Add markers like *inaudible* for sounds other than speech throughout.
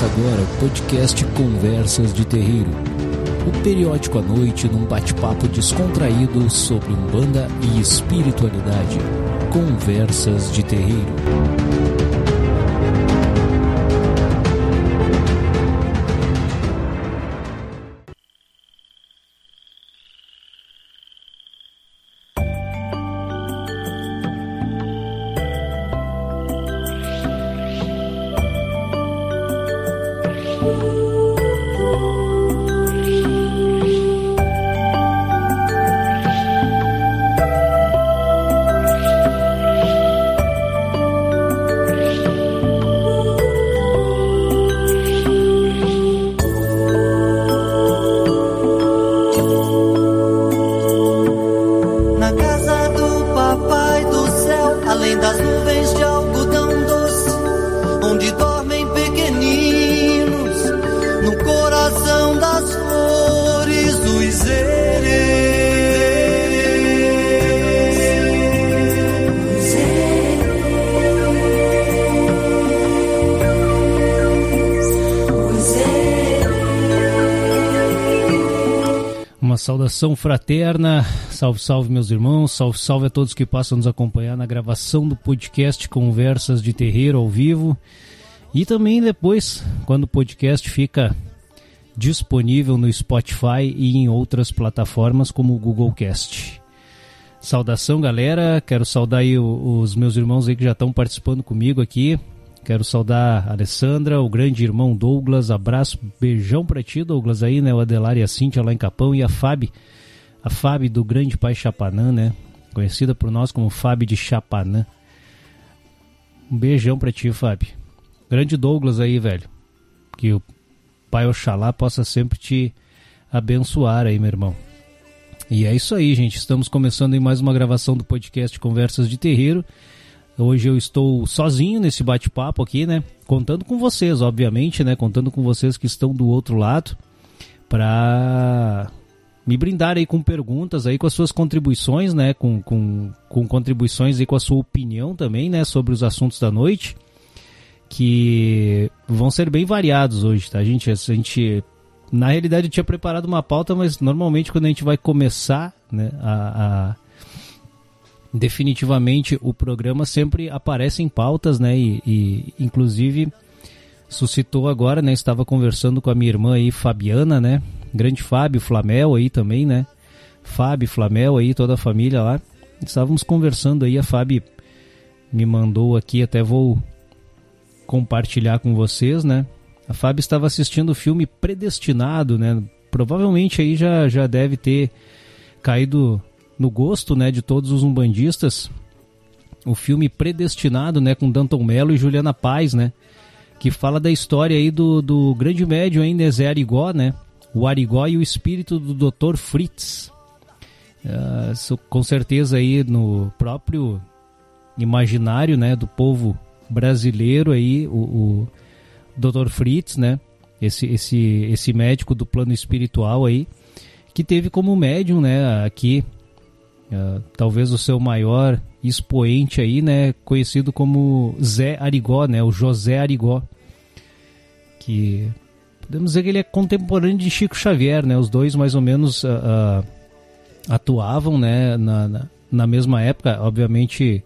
Agora o podcast Conversas de Terreiro. O periódico à noite num bate-papo descontraído sobre Umbanda e espiritualidade. Conversas de Terreiro. Saudação fraterna, salve, salve meus irmãos, salve, salve a todos que passam nos acompanhar na gravação do podcast Conversas de Terreiro ao vivo e também depois, quando o podcast fica disponível no Spotify e em outras plataformas como o Google Cast. Saudação galera, quero saudar aí os meus irmãos aí que já estão participando comigo aqui. Quero saudar a Alessandra, o grande irmão Douglas, abraço, beijão pra ti, Douglas, aí, né? O Adelar e a Cíntia lá em Capão e a Fábio, a Fábio do Grande Pai Chapanã, né? Conhecida por nós como Fábio de Chapanã. Um beijão pra ti, Fábio. Grande Douglas aí, velho. Que o Pai Oxalá possa sempre te abençoar aí, meu irmão. E é isso aí, gente. Estamos começando em mais uma gravação do podcast Conversas de Terreiro. Hoje eu estou sozinho nesse bate-papo aqui, né? Contando com vocês, obviamente, né? Contando com vocês que estão do outro lado para me brindar aí com perguntas aí com as suas contribuições, né? Com, com, com contribuições aí com a sua opinião também, né? Sobre os assuntos da noite que vão ser bem variados hoje, tá? A gente, a gente na realidade eu tinha preparado uma pauta, mas normalmente quando a gente vai começar, né? a- a definitivamente o programa sempre aparece em pautas, né? E, e, inclusive suscitou agora, né? Estava conversando com a minha irmã aí, Fabiana, né? Grande Fábio, Flamel aí também, né? Fábio, Flamel aí, toda a família lá. Estávamos conversando aí, a Fábio me mandou aqui, até vou compartilhar com vocês, né? A Fábio estava assistindo o filme Predestinado, né? Provavelmente aí já, já deve ter caído no gosto, né, de todos os umbandistas. O filme Predestinado, né, com Danton Mello e Juliana Paz, né? Que fala da história aí do, do grande médium ainda Zé Arigó, né? O Arigó e o espírito do Dr. Fritz. Isso com certeza aí no próprio imaginário, né, do povo brasileiro aí, o, o Dr. Fritz, né? Esse, esse, esse médico do plano espiritual aí, que teve como médium, né, aqui, ah, talvez o seu maior expoente aí, né, conhecido como Zé Arigó, né, o José Arigó, que podemos dizer que ele é contemporâneo de Chico Xavier, né, os dois mais ou menos ah, ah, atuavam, né, na, na, na mesma época, obviamente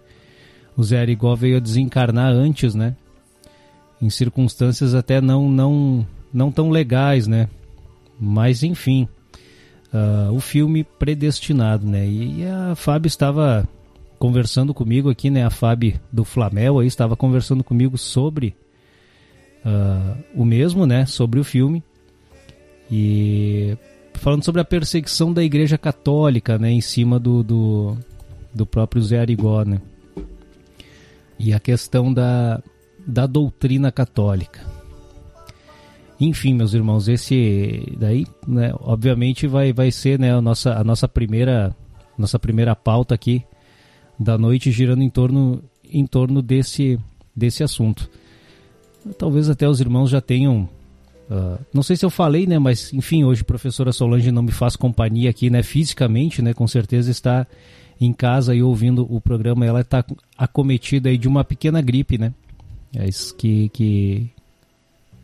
o Zé Arigó veio a desencarnar antes, né, em circunstâncias até não não não tão legais, né? Mas enfim, ah, o filme predestinado, né? E, a Fábio estava conversando comigo aqui, né? A Fábio do Flamel aí estava conversando comigo sobre ah, o mesmo, né? Sobre o filme e falando sobre a perseguição da Igreja Católica, né? Em cima do do, do próprio Zé Arigó, né? E a questão da da doutrina católica. Enfim, meus irmãos, esse daí, né, obviamente vai, vai ser né, a, nossa, a nossa primeira nossa primeira pauta aqui da noite girando em torno em torno desse desse assunto. Talvez até os irmãos já tenham ah, não sei se eu falei, né, mas enfim, hoje a professora Solange não me faz companhia aqui, né, fisicamente, né, com certeza está em casa e ouvindo o programa, ela está acometida aí de uma pequena gripe, né? É isso que, que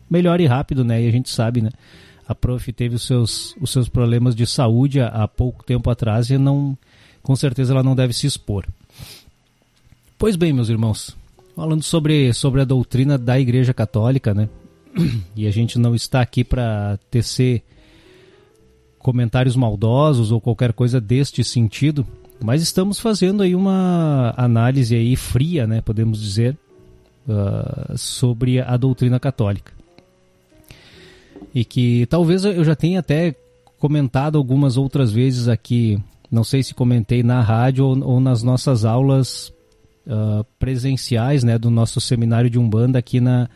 melhore rápido, né? E a gente sabe, né? A prof teve os seus, os seus problemas de saúde há, há pouco tempo atrás e não, com certeza ela não deve se expor. Pois bem, meus irmãos, falando sobre, sobre a doutrina da Igreja Católica, né? *clears throat* E a gente não está aqui para tecer comentários maldosos ou qualquer coisa deste sentido, mas estamos fazendo aí uma análise aí fria, né, podemos dizer, uh, sobre a doutrina católica. E que talvez eu já tenha até comentado algumas outras vezes aqui, não sei se comentei na rádio ou, ou nas nossas aulas uh, presenciais, né, do nosso seminário de Umbanda aqui na,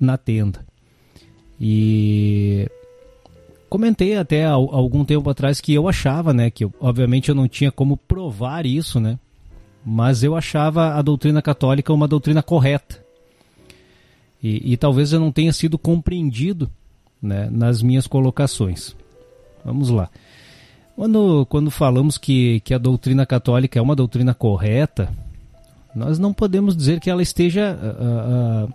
na tenda. E comentei até algum tempo atrás que eu achava, né, que eu, obviamente eu não tinha como provar isso, né, mas eu achava a doutrina católica uma doutrina correta. E, e talvez eu não tenha sido compreendido né, nas minhas colocações. Vamos lá. Quando, quando falamos que, que a doutrina católica é uma doutrina correta, nós não podemos dizer que ela esteja. Uh, uh,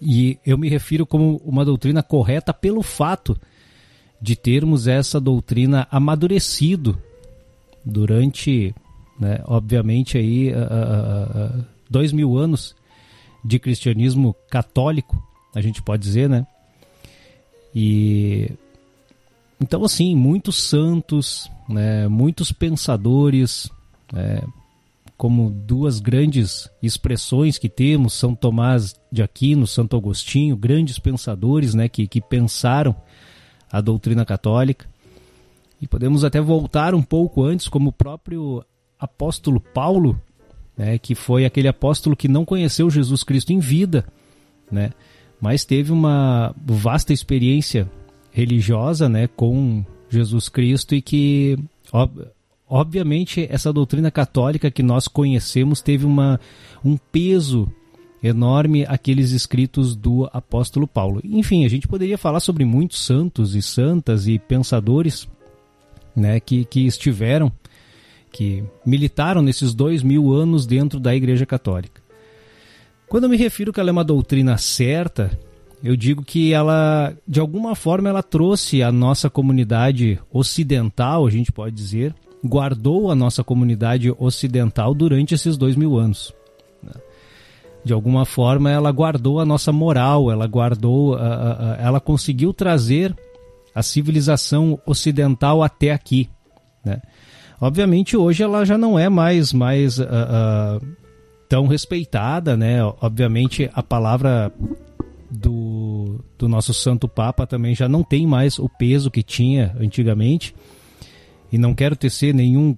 e eu me refiro como uma doutrina correta pelo fato de termos essa doutrina amadurecido durante, né, obviamente, aí, uh, dois mil anos de cristianismo católico, a gente pode dizer, né? E então, assim, muitos santos, né, muitos pensadores, né, como duas grandes expressões que temos, São Tomás de Aquino, Santo Agostinho, grandes pensadores né, que, que pensaram a doutrina católica. E podemos até voltar um pouco antes, como o próprio apóstolo Paulo, né, que foi aquele apóstolo que não conheceu Jesus Cristo em vida, né, mas teve uma vasta experiência religiosa né, com Jesus Cristo e que, ob obviamente, essa doutrina católica que nós conhecemos teve uma, um peso enorme aqueles escritos do apóstolo Paulo. Enfim, a gente poderia falar sobre muitos santos e santas e pensadores né, que, que estiveram, que militaram nesses dois mil anos dentro da Igreja Católica. Quando eu me refiro que ela é uma doutrina certa, eu digo que ela, de alguma forma, ela trouxe a nossa comunidade ocidental, a gente pode dizer, guardou a nossa comunidade ocidental durante esses dois mil anos de alguma forma ela guardou a nossa moral, ela guardou, ela conseguiu trazer a civilização ocidental até aqui, né? Obviamente hoje ela já não é mais mais uh, uh, tão respeitada, né? Obviamente a palavra do, do nosso Santo Papa também já não tem mais o peso que tinha antigamente. E não quero tecer nenhum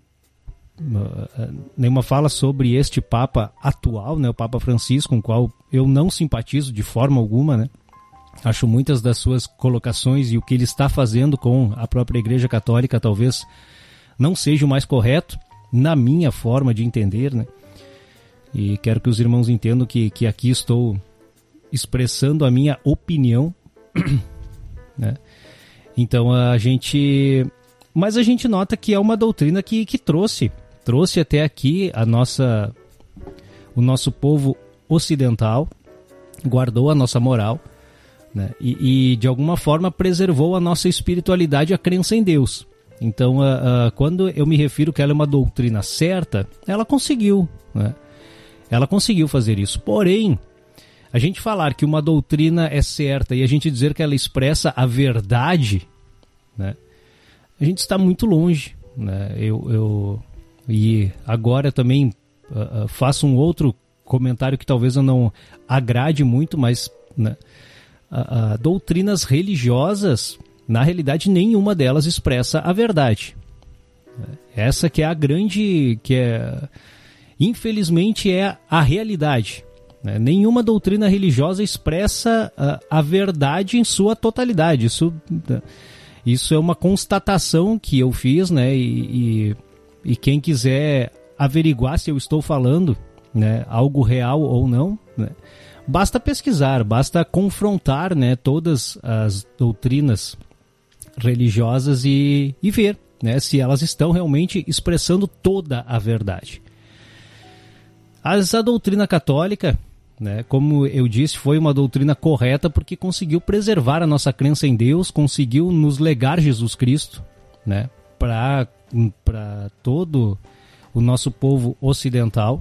nenhuma fala sobre este Papa atual, né, o Papa Francisco, com o qual eu não simpatizo de forma alguma, né? Acho muitas das suas colocações e o que ele está fazendo com a própria Igreja Católica talvez não seja o mais correto, na minha forma de entender, né? E quero que os irmãos entendam que, que aqui estou expressando a minha opinião, *clears throat* né? Então a gente. Mas a gente nota que é uma doutrina que, que trouxe trouxe até aqui a nossa o nosso povo ocidental, guardou a nossa moral né? e, e, de alguma forma preservou a nossa espiritualidade, a crença em Deus. Então, quando eu me refiro que ela é uma doutrina certa, ela conseguiu. Né? Ela conseguiu fazer isso. Porém, a gente falar que uma doutrina é certa e a gente dizer que ela expressa a verdade, né? a gente está muito longe. Né? Eu, eu, e agora também uh, faço um outro comentário que talvez eu não agrade muito, mas né, uh, doutrinas religiosas, na realidade, nenhuma delas expressa a verdade. Essa que é a grande, que é, infelizmente, é a realidade. Né? Nenhuma doutrina religiosa expressa a verdade em sua totalidade. Isso, isso é uma constatação que eu fiz, né? E, e e quem quiser averiguar se eu estou falando né, algo real ou não, né, basta pesquisar, basta confrontar né, todas as doutrinas religiosas e, e ver né, se elas estão realmente expressando toda a verdade. As, a doutrina católica, né? Como eu disse, foi uma doutrina correta porque conseguiu preservar a nossa crença em Deus, conseguiu nos legar Jesus Cristo, né? Para todo o nosso povo ocidental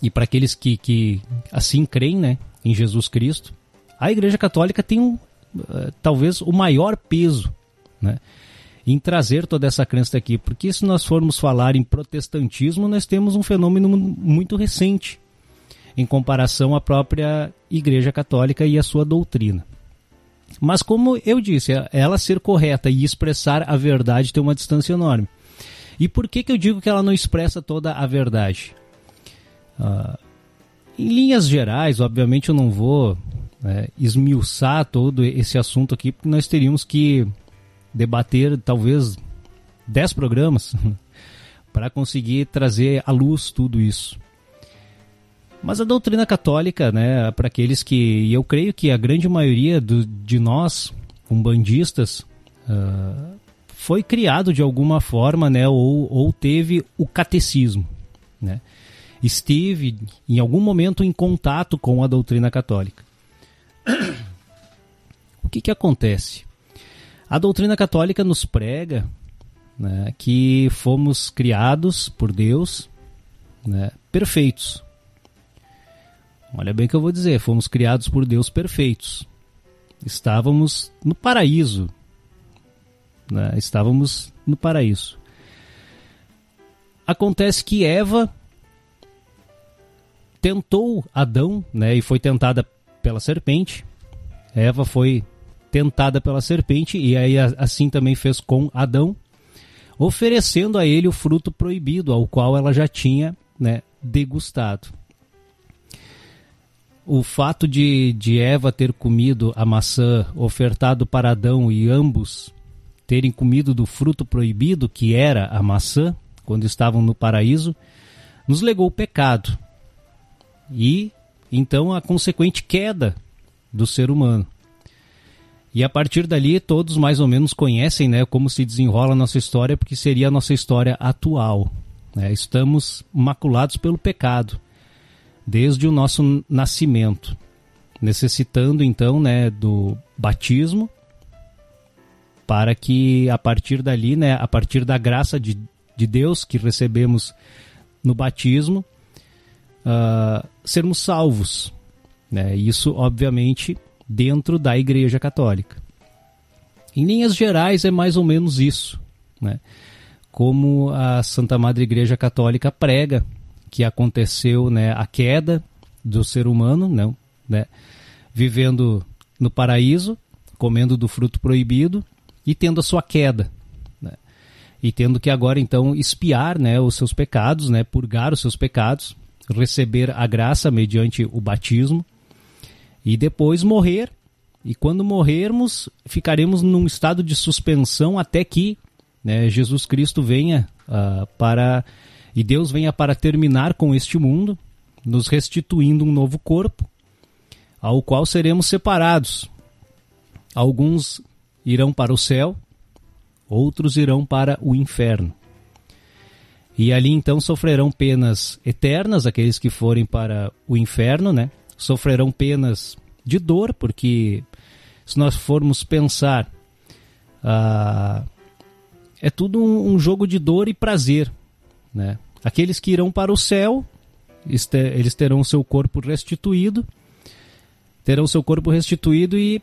e para aqueles que, que assim creem, né? Em Jesus Cristo. A Igreja Católica tem um, uh, talvez o maior peso, né? Em trazer toda essa crença aqui, porque se nós formos falar em protestantismo, nós temos um fenômeno muito recente, em comparação à própria Igreja Católica e à sua doutrina. Mas como eu disse, ela ser correta e expressar a verdade tem uma distância enorme. E por que, que eu digo que ela não expressa toda a verdade? Uh, em linhas gerais, obviamente eu não vou né, esmiuçar todo esse assunto aqui, porque nós teríamos que debater talvez 10 programas *laughs* para conseguir trazer à luz tudo isso. Mas a doutrina católica, né, para aqueles que. E eu creio que a grande maioria do, de nós, umbandistas, uh, foi criado de alguma forma, né, ou, ou teve o catecismo. Né? Esteve em algum momento em contato com a doutrina católica. *coughs* O que, que acontece? A doutrina católica nos prega né, que fomos criados por Deus né, perfeitos Olha bem o que eu vou dizer, fomos criados por Deus perfeitos. Estávamos no paraíso. Né? Estávamos no paraíso. Acontece que Eva tentou Adão, né, e foi tentada pela serpente. Eva foi tentada pela serpente e aí assim também fez com Adão, oferecendo a ele o fruto proibido, ao qual ela já tinha, né, degustado o fato de, de Eva ter comido a maçã ofertado para Adão e ambos terem comido do fruto proibido, que era a maçã, quando estavam no paraíso, nos legou o pecado. E então a consequente queda do ser humano. E a partir dali todos mais ou menos conhecem né, como se desenrola a nossa história, porque seria a nossa história atual. Né? Estamos maculados pelo pecado desde o nosso nascimento, necessitando então né, do batismo para que a partir dali, né, a partir da graça de, de Deus que recebemos no batismo, uh, sermos salvos. Né? Isso, obviamente, dentro da Igreja Católica. Em linhas gerais, é mais ou menos isso. Né? Como a Santa Madre Igreja Católica prega que aconteceu né, a queda do ser humano, não, né, vivendo no paraíso, comendo do fruto proibido e tendo a sua queda. Né, e tendo que agora então espiar né, os seus pecados, né, purgar os seus pecados, receber a graça mediante o batismo e depois morrer. E quando morrermos, ficaremos num estado de suspensão até que né, Jesus Cristo venha uh, para e Deus venha para terminar com este mundo, nos restituindo um novo corpo, ao qual seremos separados. Alguns irão para o céu, outros irão para o inferno. E ali então sofrerão penas eternas, aqueles que forem para o inferno, né? Sofrerão penas de dor, porque se nós formos pensar, ah, é tudo um, um jogo de dor e prazer. Né? Aqueles que irão para o céu, eles terão seu corpo restituído, terão seu corpo restituído e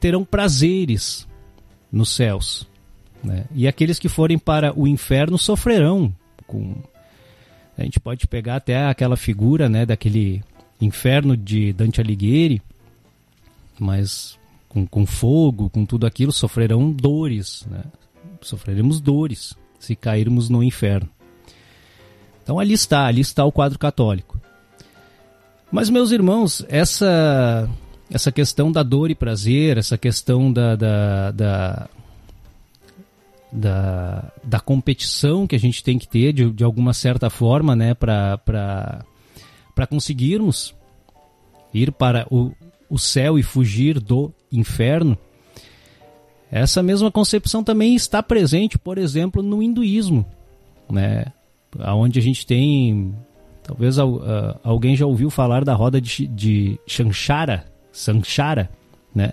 terão prazeres nos céus. Né? E aqueles que forem para o inferno sofrerão com. A gente pode pegar até aquela figura né, daquele inferno de Dante Alighieri, mas com, com fogo, com tudo aquilo, sofrerão dores. Né? Sofreremos dores se cairmos no inferno. Então ali está, ali está o quadro católico. Mas, meus irmãos, essa, essa questão da dor e prazer, essa questão da, da, da, da, da competição que a gente tem que ter, de, de alguma certa forma, né, para conseguirmos ir para o, o céu e fugir do inferno, essa mesma concepção também está presente, por exemplo, no hinduísmo. Né? onde a gente tem Talvez uh, alguém já ouviu falar da roda de, de Shanshara, Sanchara, né?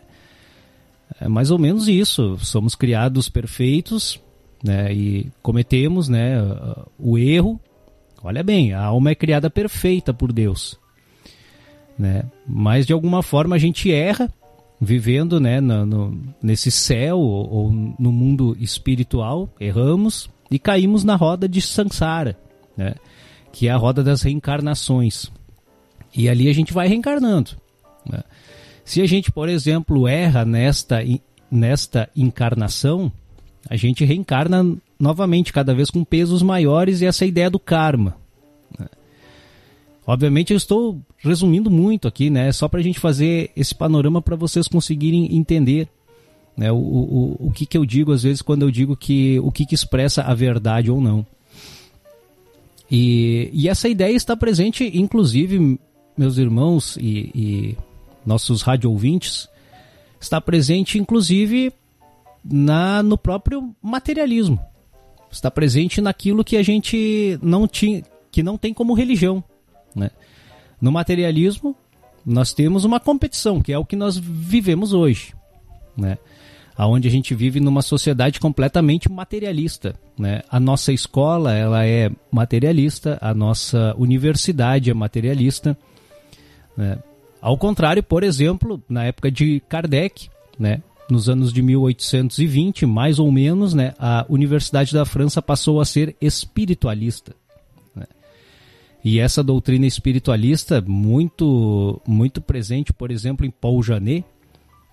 É mais ou menos isso. Somos criados perfeitos, né? E cometemos, né? O erro. Olha bem, a alma é criada perfeita por Deus, né? Mas de alguma forma a gente erra, vivendo, né? No, no nesse céu ou, ou no mundo espiritual, erramos e caímos na roda de Sansara, né? Que é a roda das reencarnações. E ali a gente vai reencarnando. Né? Se a gente, por exemplo, erra nesta, nesta encarnação, a gente reencarna novamente, cada vez com pesos maiores, e essa é ideia do karma. Né? Obviamente eu estou resumindo muito aqui, né? Só para a gente fazer esse panorama para vocês conseguirem entender né? o, o, o que, que eu digo às vezes quando eu digo que o que, que expressa a verdade ou não. E, e essa ideia está presente, inclusive, meus irmãos e, e nossos rádio ouvintes, está presente inclusive na no próprio materialismo. Está presente naquilo que a gente não tinha, que não tem como religião, né? No materialismo, nós temos uma competição, que é o que nós vivemos hoje, né? Aonde a gente vive numa sociedade completamente materialista, né? A nossa escola, ela é materialista, a nossa universidade é materialista, né? Ao contrário, por exemplo, na época de Kardec, né, nos anos de 1820, mais ou menos, né, a Universidade da França passou a ser espiritualista. Né? E essa doutrina espiritualista, muito, muito presente, por exemplo, em Paul Janet,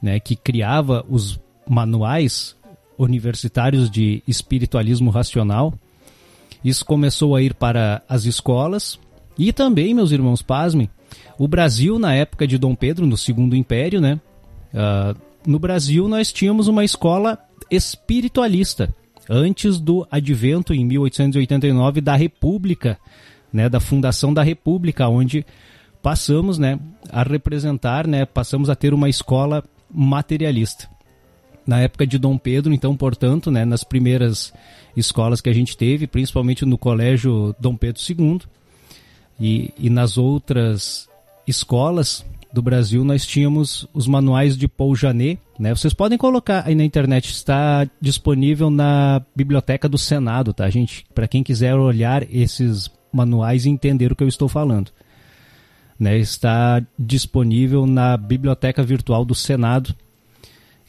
né, que criava os manuais universitários de espiritualismo racional. Isso começou a ir para as escolas e também, meus irmãos, pasmem, o Brasil, na época de Dom Pedro, no Segundo Império, né? Uh, no Brasil, nós tínhamos uma escola espiritualista. Antes do advento, em 1889, da República, né? Da fundação da República, onde passamos, né? A representar, né? Passamos a ter uma escola materialista. Na época de Dom Pedro, então, portanto, né? Nas primeiras escolas que a gente teve, principalmente no Colégio Dom Pedro II, e, e nas outras escolas do Brasil nós tínhamos os manuais de Paul Janet, né? Vocês podem colocar aí na internet, está disponível na biblioteca do Senado, tá, gente? Para quem quiser olhar esses manuais e entender o que eu estou falando. Né, está disponível na biblioteca virtual do Senado,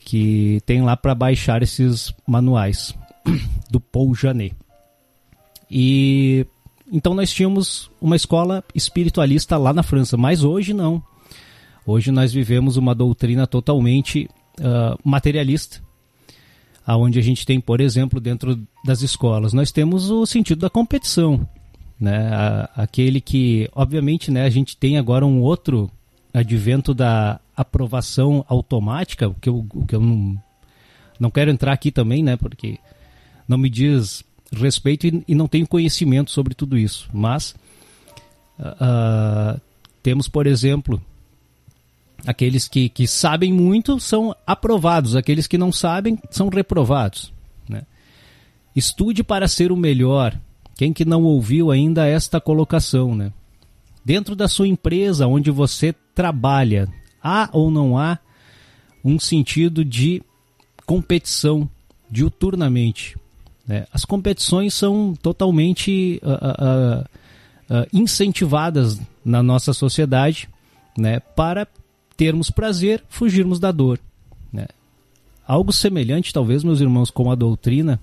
que tem lá para baixar esses manuais *coughs* do Paul Janet. E então nós tínhamos uma escola espiritualista lá na França, mas hoje não. Hoje nós vivemos uma doutrina totalmente uh, materialista, aonde a gente tem, por exemplo, dentro das escolas, nós temos o sentido da competição, né? aquele que, obviamente, né, a gente tem agora um outro advento da aprovação automática, que eu, que eu não, não quero entrar aqui também, né, porque não me diz respeito e, e não tenho conhecimento sobre tudo isso. Mas uh, temos, por exemplo, aqueles que, que sabem muito são aprovados, aqueles que não sabem são reprovados. Né? Estude para ser o melhor. Quem que não ouviu ainda esta colocação, né? Dentro da sua empresa onde você trabalha, há ou não há um sentido de competição diuturnamente? Né? As competições são totalmente uh, uh, uh, incentivadas na nossa sociedade né? para termos prazer, fugirmos da dor. Né? Algo semelhante, talvez, meus irmãos, com a doutrina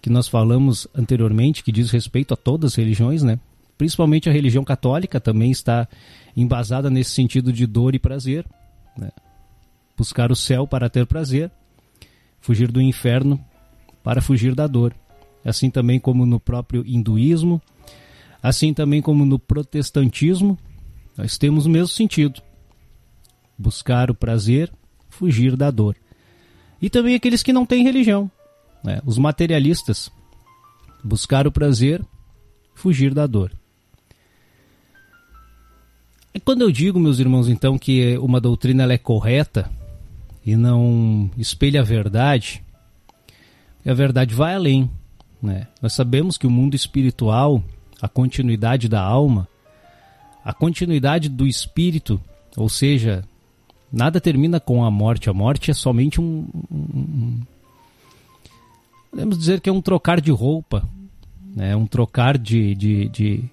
que nós falamos anteriormente, que diz respeito a todas as religiões, né? principalmente a religião católica também está embasada nesse sentido de dor e prazer. Né? Buscar o céu para ter prazer, fugir do inferno para fugir da dor. Assim também como no próprio hinduísmo, assim também como no protestantismo, nós temos o mesmo sentido. Buscar o prazer, fugir da dor. E também aqueles que não têm religião, né? os materialistas. Buscar o prazer, fugir da dor. E quando eu digo, meus irmãos, então, que uma doutrina ela é correta e não espelha a verdade, a verdade vai além. Né? Nós sabemos que o mundo espiritual, a continuidade da alma, a continuidade do espírito, ou seja, nada termina com a morte. A morte é somente um, podemos dizer que é um trocar de roupa, né? um trocar de, de, de,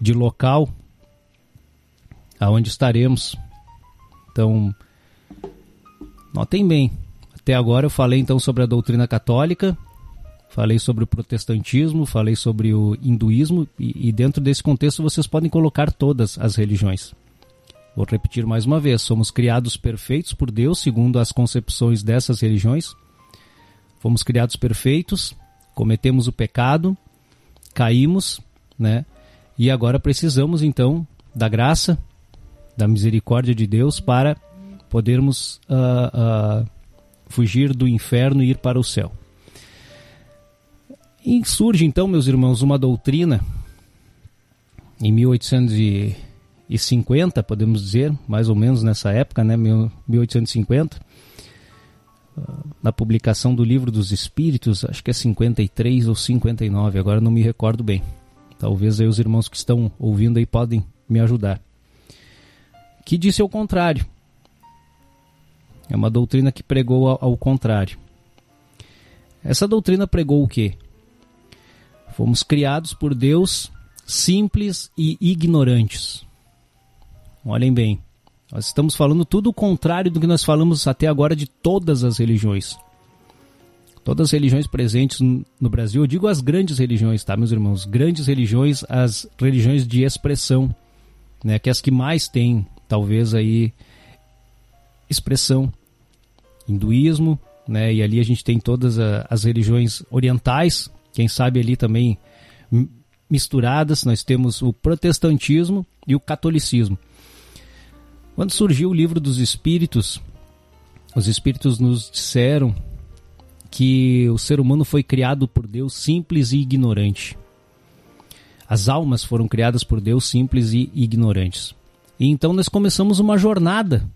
de local aonde estaremos. Então, notem bem, até agora eu falei então sobre a doutrina católica, falei sobre o protestantismo, falei sobre o hinduísmo e, e dentro desse contexto vocês podem colocar todas as religiões. Vou repetir mais uma vez: somos criados perfeitos por Deus segundo as concepções dessas religiões. Fomos criados perfeitos, cometemos o pecado, caímos, né? E agora precisamos então da graça, da misericórdia de Deus para podermos uh, uh, fugir do inferno e ir para o céu. E surge então, meus irmãos, uma doutrina em 1850, podemos dizer, mais ou menos nessa época, né, 1850, na publicação do Livro dos Espíritos, acho que é 53 ou 59, agora não me recordo bem. Talvez aí os irmãos que estão ouvindo aí podem me ajudar. Que disse ao contrário. É uma doutrina que pregou ao, ao contrário. Essa doutrina pregou o quê? Fomos criados por Deus simples e ignorantes. Olhem bem, nós estamos falando tudo o contrário do que nós falamos até agora de todas as religiões. Todas as religiões presentes no Brasil, eu digo as grandes religiões, tá, meus irmãos? Grandes religiões, as religiões de expressão, né, que é as que mais têm, talvez aí expressão, hinduísmo, né, e ali a gente tem todas as religiões orientais, quem sabe ali também misturadas, nós temos o protestantismo e o catolicismo. Quando surgiu o livro dos Espíritos, os Espíritos nos disseram que o ser humano foi criado por Deus simples e ignorante. As almas foram criadas por Deus simples e ignorantes. E então nós começamos uma jornada.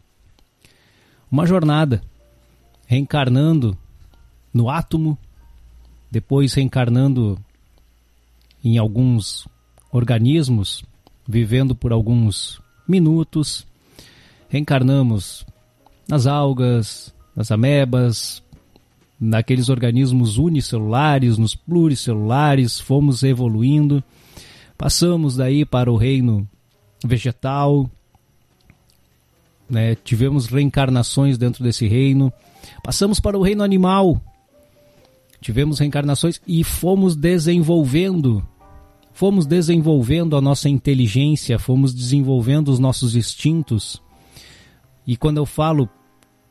Uma jornada reencarnando no átomo, depois reencarnando em alguns organismos, vivendo por alguns minutos, reencarnamos nas algas, nas amebas, naqueles organismos unicelulares, nos pluricelulares, fomos evoluindo, passamos daí para o reino vegetal, né, tivemos reencarnações dentro desse reino, passamos para o reino animal, tivemos reencarnações e fomos desenvolvendo, fomos desenvolvendo a nossa inteligência, fomos desenvolvendo os nossos instintos. E quando eu falo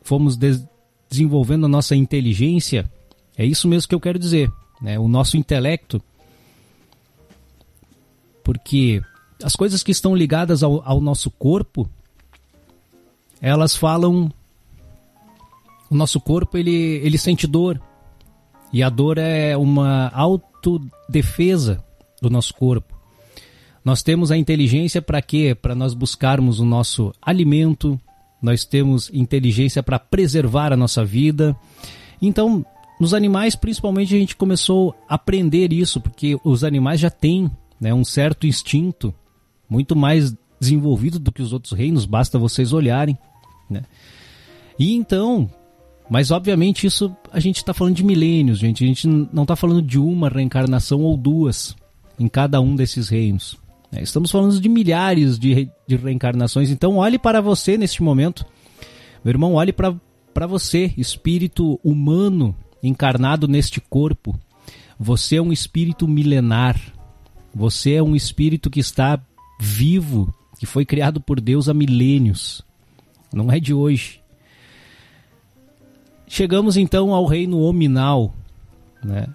fomos de desenvolvendo a nossa inteligência, é isso mesmo que eu quero dizer, né? O nosso intelecto. Porque as coisas que estão ligadas ao, ao nosso corpo, elas falam o nosso corpo ele, ele sente dor, e a dor é uma autodefesa do nosso corpo. Nós temos a inteligência para quê? Para nós buscarmos o nosso alimento, nós temos inteligência para preservar a nossa vida. Então, nos animais, principalmente, a gente começou a aprender isso, porque os animais já têm né, um certo instinto muito mais desenvolvido do que os outros reinos, basta vocês olharem. Né? E então, mas obviamente isso a gente está falando de milênios, gente. A gente não está falando de uma reencarnação ou duas em cada um desses reinos. É, estamos falando de milhares de, de reencarnações. Então olhe para você neste momento. Meu irmão, olhe para você, espírito humano encarnado neste corpo. Você é um espírito milenar. Você é um espírito que está vivo, que foi criado por Deus há milênios. Não é de hoje. Chegamos então ao reino hominal, né?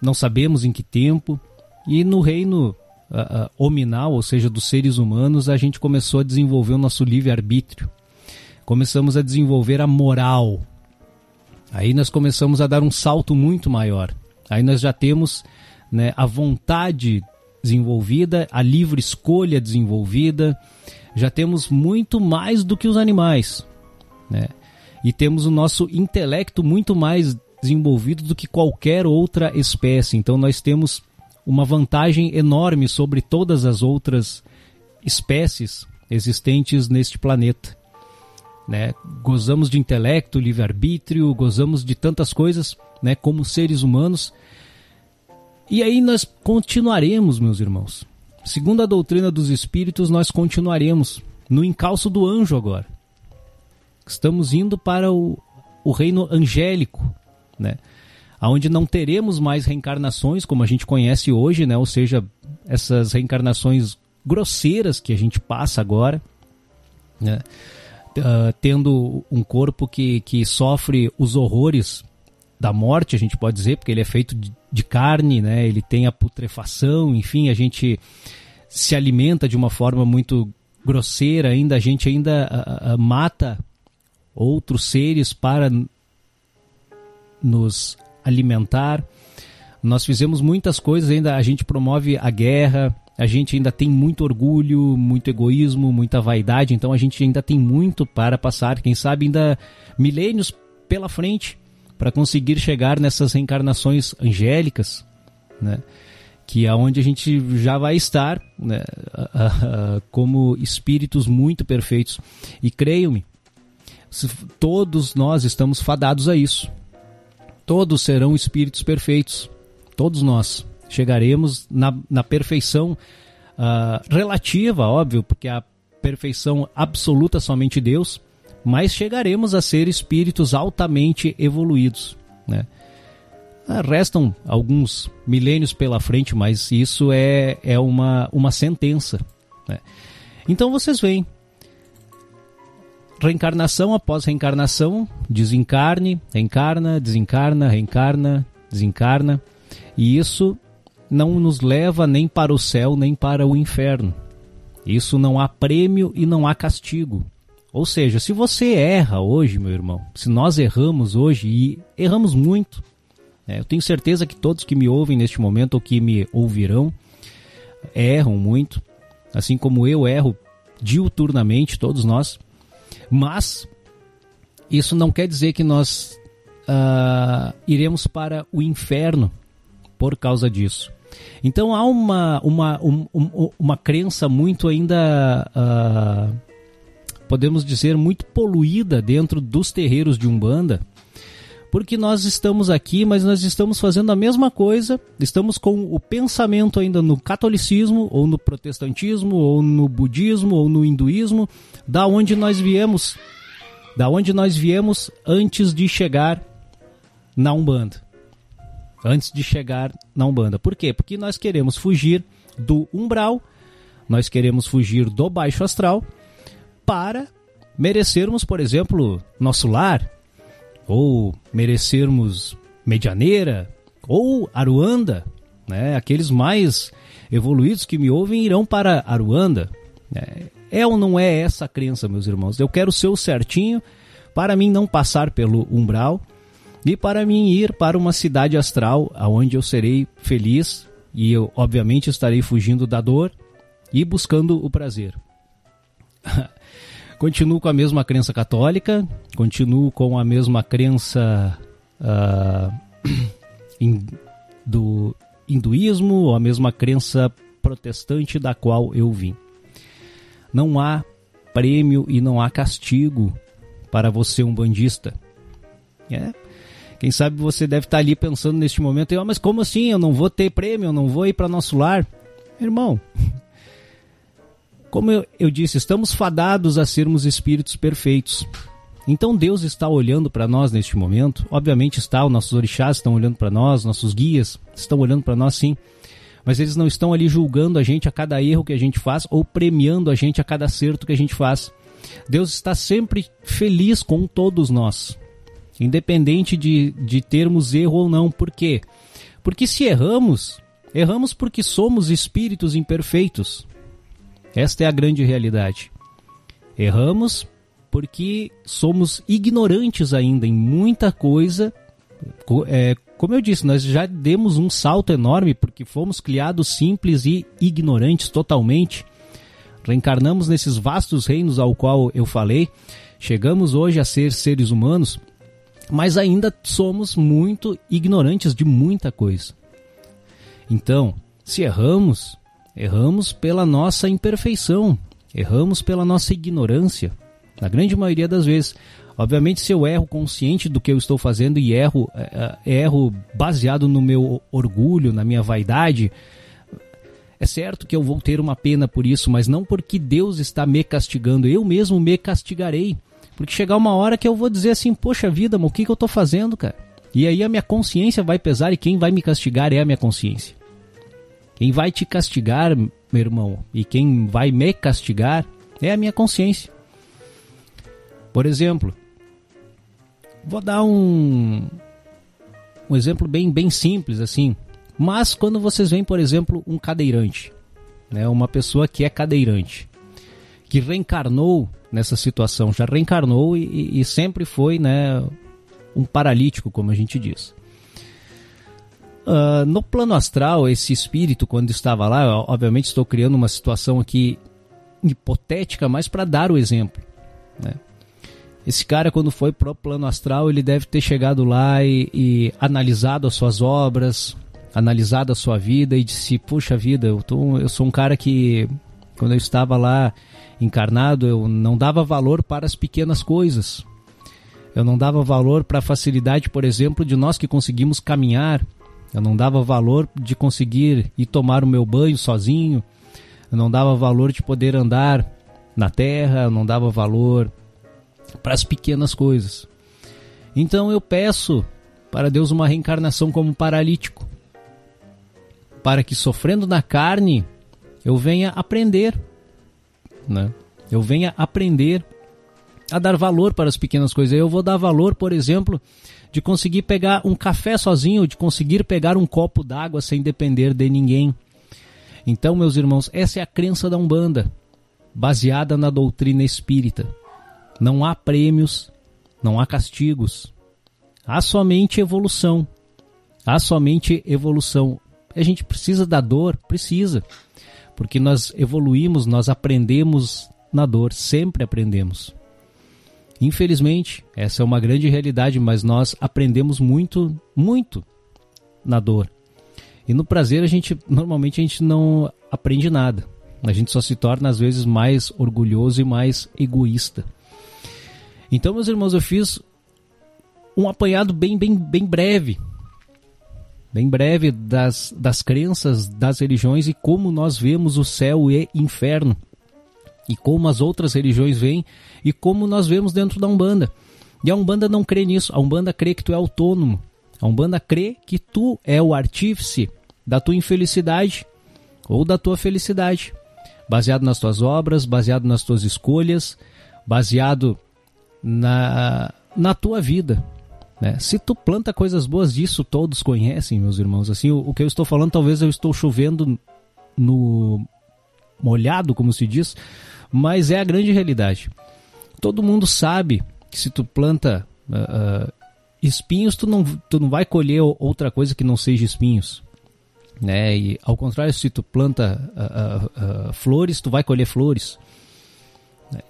Não sabemos em que tempo, e no reino uh, hominal, ou seja, dos seres humanos, a gente começou a desenvolver o nosso livre-arbítrio. Começamos a desenvolver a moral. Aí nós começamos a dar um salto muito maior. Aí nós já temos né, a vontade desenvolvida, a livre escolha desenvolvida, já temos muito mais do que os animais. Né? e temos o nosso intelecto muito mais desenvolvido do que qualquer outra espécie. Então nós temos uma vantagem enorme sobre todas as outras espécies existentes neste planeta. Né? Gozamos de intelecto, livre-arbítrio, gozamos de tantas coisas né, como seres humanos. E aí nós continuaremos, meus irmãos. Segundo a doutrina dos espíritos, nós continuaremos no encalço do anjo agora. Estamos indo para o, o reino angélico, né? Onde não teremos mais reencarnações como a gente conhece hoje, né? Ou seja, essas reencarnações grosseiras que a gente passa agora, né? Uh, tendo um corpo que, que sofre os horrores da morte, a gente pode dizer, porque ele é feito de, de carne, né? Ele tem a putrefação, enfim, a gente se alimenta de uma forma muito grosseira ainda, a gente ainda uh, uh, mata outros seres para nos alimentar. Nós fizemos muitas coisas, ainda a gente promove a guerra, a gente ainda tem muito orgulho, muito egoísmo, muita vaidade, então a gente ainda tem muito para passar, quem sabe ainda milênios pela frente para conseguir chegar nessas reencarnações angélicas, né? que é onde a gente já vai estar né? como espíritos muito perfeitos. E creiam-me, todos nós estamos fadados a isso. Todos serão espíritos perfeitos. Todos nós chegaremos na, na perfeição uh, relativa, óbvio, porque a perfeição absoluta somente Deus, mas chegaremos a ser espíritos altamente evoluídos. Né? Ah, restam alguns milênios pela frente, mas isso é, é uma, uma sentença. Né? Então vocês veem, reencarnação após reencarnação, desencarne, reencarna, desencarna, reencarna, desencarna. E isso não nos leva nem para o céu nem para o inferno. Isso não há prêmio e não há castigo. Ou seja, se você erra hoje, meu irmão, se nós erramos hoje e erramos muito, né, eu tenho certeza que todos que me ouvem neste momento ou que me ouvirão erram muito, assim como eu erro diuturnamente, todos nós. Mas isso não quer dizer que nós uh, iremos para o inferno por causa disso. Então há uma, uma, um, um, uma crença muito ainda, uh, podemos dizer, muito poluída dentro dos terreiros de Umbanda, porque nós estamos aqui, mas nós estamos fazendo a mesma coisa, estamos com o pensamento ainda no catolicismo, ou no protestantismo, ou no budismo, ou no hinduísmo, da onde nós viemos, da onde nós viemos antes de chegar na Umbanda. Antes de chegar na Umbanda. Por quê? Porque nós queremos fugir do umbral, nós queremos fugir do baixo astral para merecermos, por exemplo, nosso lar, ou merecermos Medianeira ou Aruanda, né? Aqueles mais evoluídos que me ouvem irão para Aruanda. É, é ou não é essa a crença, meus irmãos? Eu quero ser o certinho para mim não passar pelo umbral e para mim ir para uma cidade astral aonde eu serei feliz e eu obviamente estarei fugindo da dor e buscando o prazer. *laughs* Continuo com a mesma crença católica, continuo com a mesma crença uh, *clears throat* in, do hinduísmo, a mesma crença protestante da qual eu vim. Não há prêmio e não há castigo para você, um bandista. É. Quem sabe você deve estar ali pensando neste momento, mas como assim? Eu não vou ter prêmio, eu não vou ir para nosso lar? Irmão, como eu, eu disse, estamos fadados a sermos espíritos perfeitos. Então Deus está olhando para nós neste momento. Obviamente está, os nossos orixás estão olhando para nós, nossos guias estão olhando para nós sim. Mas eles não estão ali julgando a gente a cada erro que a gente faz ou premiando a gente a cada acerto que a gente faz. Deus está sempre feliz com todos nós, independente de, de termos erro ou não. Por quê? Porque se erramos, erramos porque somos espíritos imperfeitos. Esta é a grande realidade. Erramos porque somos ignorantes ainda em muita coisa. É, como eu disse, nós já demos um salto enorme porque fomos criados simples e ignorantes totalmente. Reencarnamos nesses vastos reinos ao qual eu falei. Chegamos hoje a ser seres humanos, mas ainda somos muito ignorantes de muita coisa. Então, se erramos, Erramos pela nossa imperfeição, erramos pela nossa ignorância, na grande maioria das vezes. Obviamente, se eu erro consciente do que eu estou fazendo e erro, é, é, erro baseado no meu orgulho, na minha vaidade, é certo que eu vou ter uma pena por isso, mas não porque Deus está me castigando, eu mesmo me castigarei. Porque chegar uma hora que eu vou dizer assim, poxa vida, mas o que, que eu estou fazendo, cara? E aí a minha consciência vai pesar e quem vai me castigar é a minha consciência. Quem vai te castigar, meu irmão, e quem vai me castigar é a minha consciência. Por exemplo, vou dar um um exemplo bem bem simples assim. Mas quando vocês veem, por exemplo, um cadeirante, né, uma pessoa que é cadeirante, que reencarnou nessa situação, já reencarnou e, e sempre foi, né, um paralítico, como a gente diz. Uh, no plano astral, esse espírito, quando estava lá, obviamente estou criando uma situação aqui hipotética, mas para dar o exemplo. Né? Esse cara, quando foi pro plano astral, ele deve ter chegado lá e, e analisado as suas obras, analisado a sua vida e disse: Puxa vida, eu, tô, eu sou um cara que, quando eu estava lá encarnado, eu não dava valor para as pequenas coisas. Eu não dava valor para a facilidade, por exemplo, de nós que conseguimos caminhar. Eu não dava valor de conseguir ir tomar o meu banho sozinho. Eu não dava valor de poder andar na terra. Eu não dava valor para as pequenas coisas. Então eu peço para Deus uma reencarnação como paralítico, para que sofrendo na carne eu venha aprender, né? Eu venha aprender a dar valor para as pequenas coisas. Eu vou dar valor, por exemplo, de conseguir pegar um café sozinho, de conseguir pegar um copo d'água sem depender de ninguém. Então, meus irmãos, essa é a crença da Umbanda, baseada na doutrina espírita. Não há prêmios, não há castigos. Há somente evolução. Há somente evolução. A gente precisa da dor? Precisa. Porque nós evoluímos, nós aprendemos na dor, sempre aprendemos. Infelizmente, essa é uma grande realidade, mas nós aprendemos muito, muito na dor. E no prazer a gente normalmente a gente não aprende nada. A gente só se torna às vezes mais orgulhoso e mais egoísta. Então, meus irmãos, eu fiz um apanhado bem bem bem breve. Bem breve das, das crenças das religiões e como nós vemos o céu e inferno e como as outras religiões veem e como nós vemos dentro da Umbanda. E a Umbanda não crê nisso, a Umbanda crê que tu é autônomo. A Umbanda crê que tu é o artífice da tua infelicidade ou da tua felicidade, baseado nas tuas obras, baseado nas tuas escolhas, baseado na, na tua vida. Né? Se tu planta coisas boas, disso todos conhecem, meus irmãos. Assim, o, o que eu estou falando, talvez eu estou chovendo no molhado, como se diz, mas é a grande realidade. Todo mundo sabe que se tu planta uh, uh, espinhos, tu não, tu não vai colher outra coisa que não seja espinhos. Né? E ao contrário, se tu planta uh, flores, tu vai colher flores.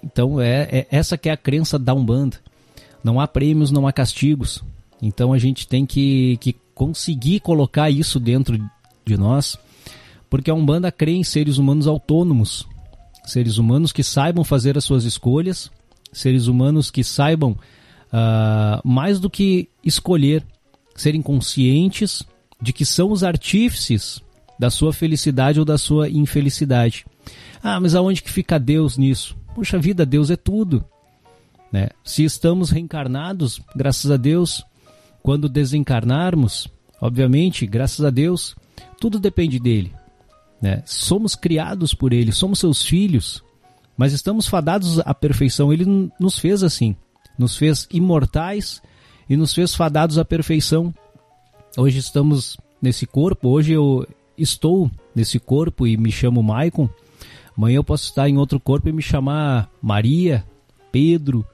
Então é, é, essa que é a crença da Umbanda. Não há prêmios, não há castigos. Então a gente tem que, que conseguir colocar isso dentro de nós, porque a Umbanda crê em seres humanos autônomos, seres humanos que saibam fazer as suas escolhas, seres humanos que saibam uh, mais do que escolher, serem conscientes de que são os artífices da sua felicidade ou da sua infelicidade. Ah, mas aonde que fica Deus nisso? Puxa vida, Deus é tudo. Né? Se estamos reencarnados, graças a Deus, quando desencarnarmos, obviamente, graças a Deus, tudo depende dele. Né? Somos criados por Ele, somos seus filhos, mas estamos fadados à perfeição. Ele nos fez assim, nos fez imortais e nos fez fadados à perfeição. Hoje estamos nesse corpo, hoje eu estou nesse corpo e me chamo Maicon. Amanhã eu posso estar em outro corpo e me chamar Maria, Pedro,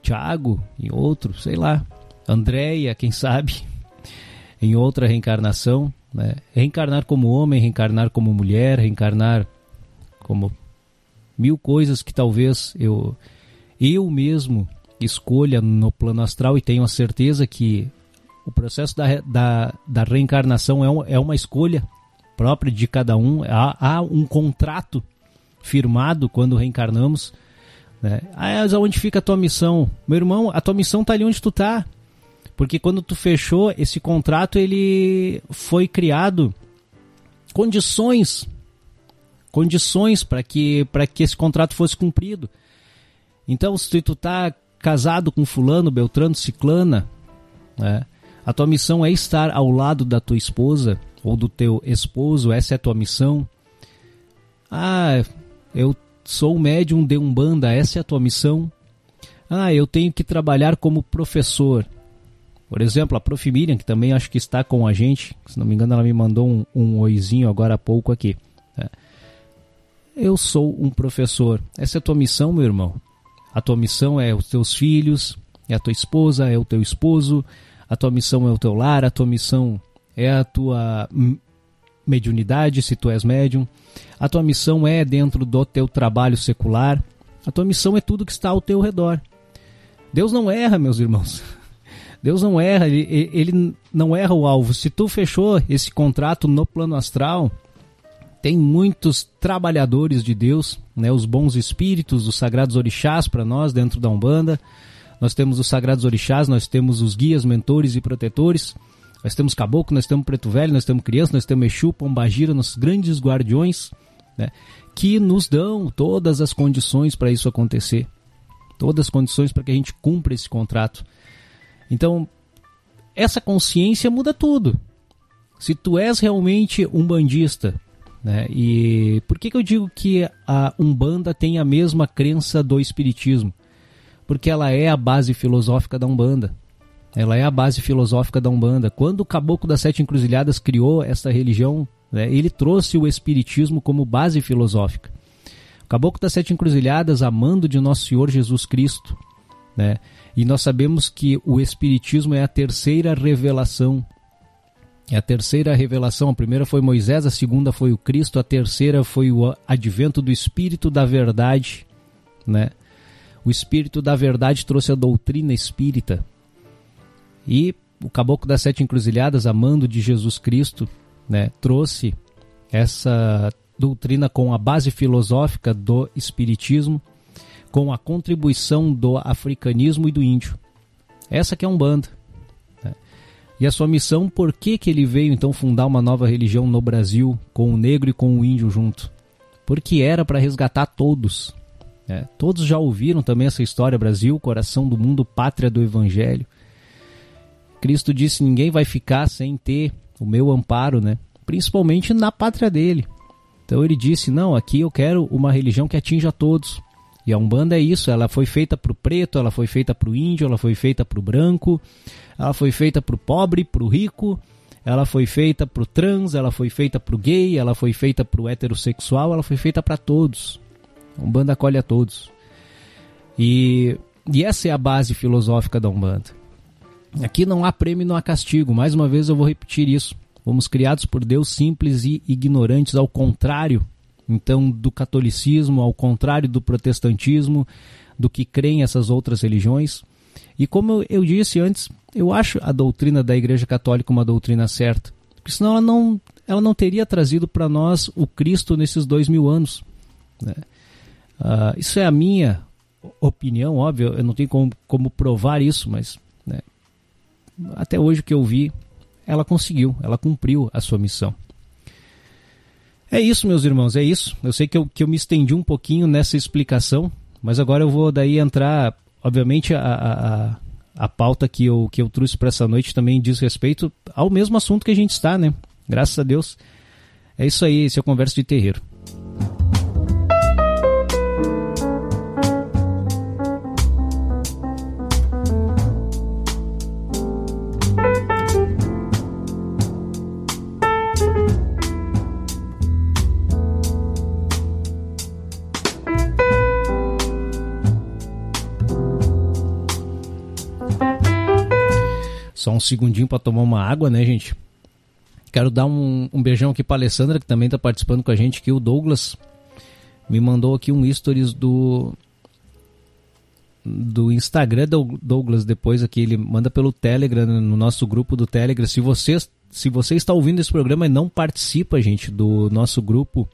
Tiago e outro, sei lá, Andréia, quem sabe, *laughs* em outra reencarnação. Né? Reencarnar como homem, reencarnar como mulher, reencarnar como mil coisas que talvez eu, eu mesmo escolha no plano astral e tenho a certeza que o processo da, da, da reencarnação é, um, é uma escolha própria de cada um. Há, há um contrato firmado quando reencarnamos. Né? Ah, onde fica a tua missão? Meu irmão, a tua missão está ali onde tu está. Porque quando tu fechou esse contrato, ele foi criado condições condições para que para que esse contrato fosse cumprido. Então, se tu tá casado com fulano, beltrano, ciclana, né? A tua missão é estar ao lado da tua esposa ou do teu esposo, essa é a tua missão. Ah, eu sou médium de Umbanda, essa é a tua missão. Ah, eu tenho que trabalhar como professor. Por exemplo, a Prof. Miriam, que também acho que está com a gente, se não me engano, ela me mandou um, um oizinho agora há pouco aqui. Né? Eu sou um professor. Essa é a tua missão, meu irmão. A tua missão é os teus filhos, é a tua esposa, é o teu esposo, a tua missão é o teu lar, a tua missão é a tua mediunidade, se tu és médium. A tua missão é dentro do teu trabalho secular. A tua missão é tudo que está ao teu redor. Deus não erra, meus irmãos. *laughs* Deus não erra, ele, ele não erra o alvo. Se tu fechou esse contrato no plano astral, tem muitos trabalhadores de Deus, né, os bons espíritos, os sagrados orixás para nós dentro da Umbanda. Nós temos os sagrados orixás, nós temos os guias, mentores e protetores. Nós temos caboclo, nós temos preto velho, nós temos criança, nós temos Exu, Pombagira, nossos grandes guardiões, né, que nos dão todas as condições para isso acontecer. Todas as condições para que a gente cumpra esse contrato. Então, essa consciência muda tudo. Se tu és realmente um bandista, né? E por que, que eu digo que a Umbanda tem a mesma crença do Espiritismo? Porque ela é a base filosófica da Umbanda. Ela é a base filosófica da Umbanda. Quando o Caboclo das Sete Encruzilhadas criou essa religião, né, ele trouxe o Espiritismo como base filosófica. O Caboclo das Sete Encruzilhadas, amando de Nosso Senhor Jesus Cristo, né, e nós sabemos que o Espiritismo é a terceira revelação. É a terceira revelação. A primeira foi Moisés, a segunda foi o Cristo, a terceira foi o advento do Espírito da Verdade. Né? O Espírito da Verdade trouxe a doutrina espírita. E o Caboclo das Sete Encruzilhadas, amando de Jesus Cristo, né, trouxe essa doutrina com a base filosófica do Espiritismo com a contribuição do africanismo e do índio. Essa que é um bando. Né? E a sua missão, por que, que ele veio então fundar uma nova religião no Brasil, com o negro e com o índio junto? Porque era para resgatar todos. Né? Todos já ouviram também essa história: Brasil, coração do mundo, pátria do Evangelho. Cristo disse: ninguém vai ficar sem ter o meu amparo, né? principalmente na pátria dele. Então ele disse: não, aqui eu quero uma religião que atinja todos. E a Umbanda é isso, ela foi feita para o preto, ela foi feita para o índio, ela foi feita para o branco, ela foi feita para o pobre, para o rico, ela foi feita para o trans, ela foi feita para o gay, ela foi feita para o heterossexual, ela foi feita para todos. A Umbanda acolhe a todos. E, e essa é a base filosófica da Umbanda. Aqui não há prêmio, não há castigo. Mais uma vez eu vou repetir isso. Fomos criados por Deus simples e ignorantes, ao contrário então do catolicismo, ao contrário do protestantismo, do que creem essas outras religiões. E como eu disse antes, eu acho a doutrina da Igreja Católica uma doutrina certa, porque senão ela não, ela não teria trazido para nós o Cristo nesses dois mil anos. Né? Uh, isso é a minha opinião, óbvio, eu não tenho como, como provar isso, mas né, até hoje o que eu vi, ela conseguiu, ela cumpriu a sua missão. É isso, meus irmãos, é isso. Eu sei que eu, que eu me estendi um pouquinho nessa explicação, mas agora eu vou daí entrar, obviamente, a, a, a pauta que eu, que eu trouxe para essa noite também diz respeito ao mesmo assunto que a gente está, né? Graças a Deus. É isso aí, esse é o Conversa de Terreiro. Só um segundinho para tomar uma água, né, gente? Quero dar um, um beijão aqui para Alessandra, que também está participando com a gente, que o Douglas me mandou aqui um stories do do Instagram do Douglas depois aqui ele manda pelo Telegram no nosso grupo do Telegram se vocês se você está ouvindo esse programa e não participa, gente, do nosso grupo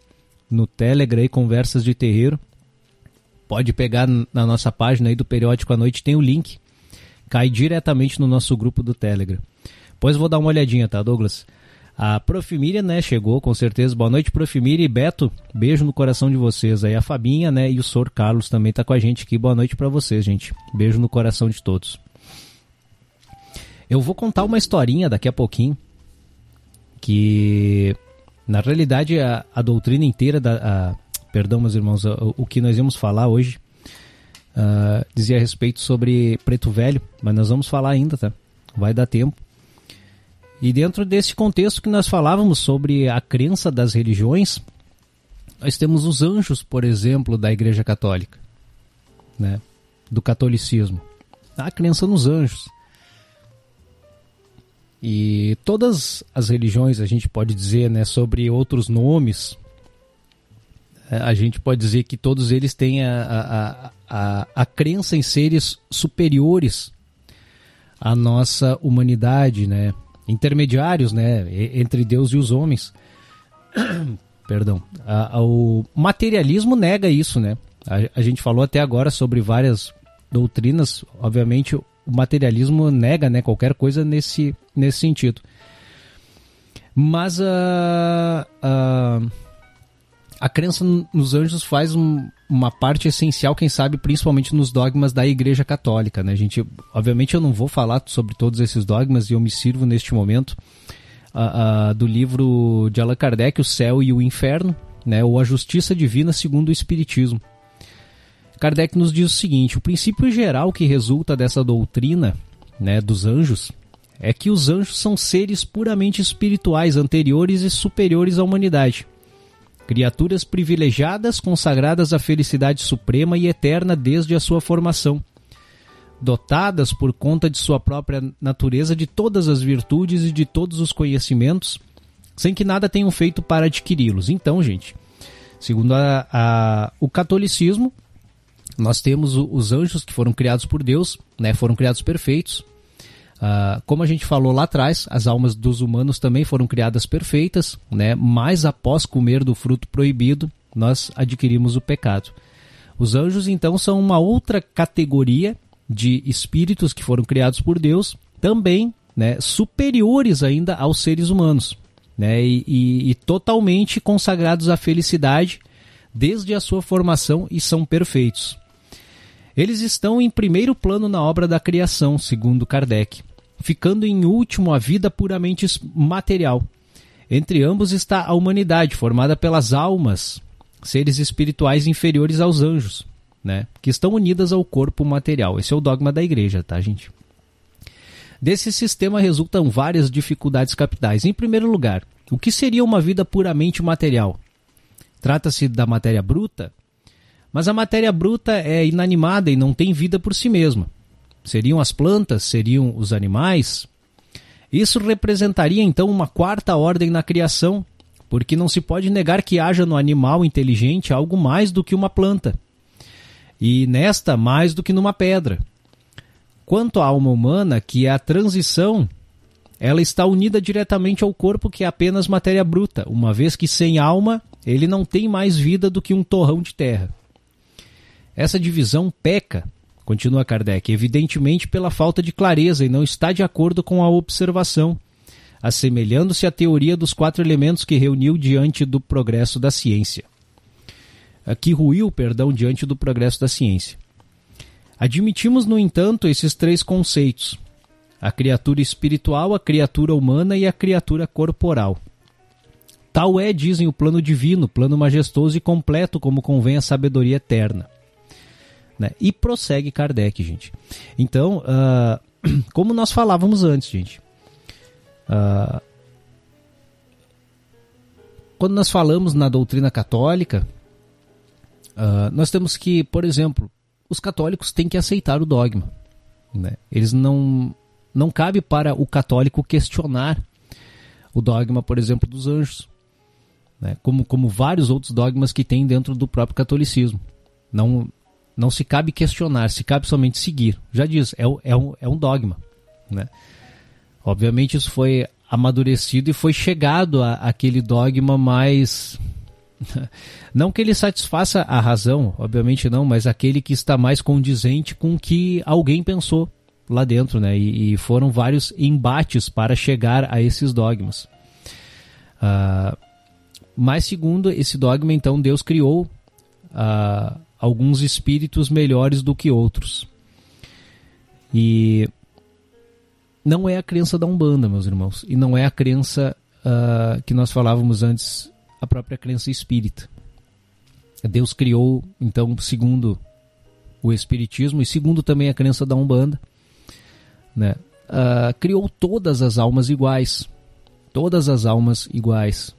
no Telegram e Conversas de Terreiro, pode pegar na nossa página aí do Periódico à Noite, tem o link. Cai diretamente no nosso grupo do Telegram. Pois vou dar uma olhadinha, tá, Douglas? A Profimíria, né, chegou com certeza. Boa noite, Profimíria e Beto. Beijo no coração de vocês aí. A Fabinha, né, e o Sor Carlos também tá com a gente aqui. Boa noite para vocês, gente. Beijo no coração de todos. Eu vou contar uma historinha daqui a pouquinho que na realidade a, a doutrina inteira da a, perdão meus irmãos o, o, que nós íamos falar hoje uh, dizia a respeito sobre preto velho mas nós vamos falar ainda tá? Vai dar tempo. E dentro desse contexto que nós falávamos sobre a crença das religiões nós temos os anjos por exemplo da Igreja Católica né? Do catolicismo. A crença nos anjos. E todas as religiões, a gente pode dizer, né, sobre outros nomes, a gente pode dizer que todos eles têm a, a, a, a crença em seres superiores à nossa humanidade, né? intermediários né? entre Deus e os homens. *coughs* Perdão. o materialismo nega isso, né? A, a gente falou até agora sobre várias doutrinas. Obviamente, o materialismo nega né, qualquer coisa nesse, nesse sentido. Mas a, a, a crença nos anjos faz um, uma parte essencial, quem sabe, principalmente nos dogmas da Igreja Católica. Né? A gente, obviamente, eu não vou falar sobre todos esses dogmas e eu me sirvo neste momento a, a, do livro de Allan Kardec, O Céu e o Inferno, né? ou A Justiça Divina segundo o Espiritismo. Kardec nos diz o seguinte: o princípio geral que resulta dessa doutrina né, dos anjos é que os anjos são seres puramente espirituais, anteriores e superiores à humanidade. Criaturas privilegiadas, consagradas à felicidade suprema e eterna desde a sua formação. Dotadas por conta de sua própria natureza de todas as virtudes e de todos os conhecimentos, sem que nada tenham feito para adquiri-los. Então, gente, segundo a, a, o catolicismo, nós temos os anjos que foram criados por Deus, né, foram criados perfeitos, Uh, como a gente falou lá atrás, as almas dos humanos também foram criadas perfeitas, né? mas após comer do fruto proibido, nós adquirimos o pecado. Os anjos, então, são uma outra categoria de espíritos que foram criados por Deus, também né, superiores ainda aos seres humanos, né, e, e, e totalmente consagrados à felicidade desde a sua formação e são perfeitos. Eles estão em primeiro plano na obra da criação, segundo Kardec ficando em último a vida puramente material. Entre ambos está a humanidade, formada pelas almas, seres espirituais inferiores aos anjos, né? que estão unidas ao corpo material. Esse é o dogma da igreja, tá, gente? Desse sistema resultam várias dificuldades capitais. Em primeiro lugar, o que seria uma vida puramente material? Trata-se da matéria bruta, mas a matéria bruta é inanimada e não tem vida por si mesma. Seriam as plantas? Seriam os animais? Isso representaria então uma quarta ordem na criação, porque não se pode negar que haja no animal inteligente algo mais do que uma planta, e nesta mais do que numa pedra. Quanto à alma humana, que é a transição, ela está unida diretamente ao corpo que é apenas matéria bruta, uma vez que sem alma ele não tem mais vida do que um torrão de terra. Essa divisão peca Continua Kardec, evidentemente pela falta de clareza e não está de acordo com a observação, assemelhando-se à teoria dos quatro elementos que reuniu diante do progresso da ciência. Que ruiu, perdão, diante do progresso da ciência. Admitimos, no entanto, esses três conceitos: a criatura espiritual, a criatura humana e a criatura corporal. Tal é, dizem, o plano divino, plano majestoso e completo, como convém à sabedoria eterna. Né? E prossegue Kardec, gente. Então, uh, *clears throat* como nós falávamos antes, gente. Uh, quando nós falamos na doutrina católica, uh, nós temos que, por exemplo, os católicos têm que aceitar o dogma. Né? Eles não. Não cabe para o católico questionar o dogma, por exemplo, dos anjos. Né? Como, como vários outros dogmas que tem dentro do próprio catolicismo. Não, não se cabe questionar, se cabe somente seguir. Já diz, é, é, um, é um dogma. Né? Obviamente isso foi amadurecido e foi chegado a, aquele dogma mais. *laughs* Não que ele satisfaça a razão, obviamente não, mas aquele que está mais condizente com o que alguém pensou lá dentro, né? E, e foram vários embates para chegar a esses dogmas. Uh, mas segundo esse dogma, então Deus criou uh, alguns espíritos melhores do que outros. E não é a crença da Umbanda, meus irmãos, e não é a crença uh, que nós falávamos antes, a própria crença espírita. Deus criou, então, segundo o Espiritismo e segundo também a crença da Umbanda, né, uh, criou todas as almas iguais. Todas as almas iguais.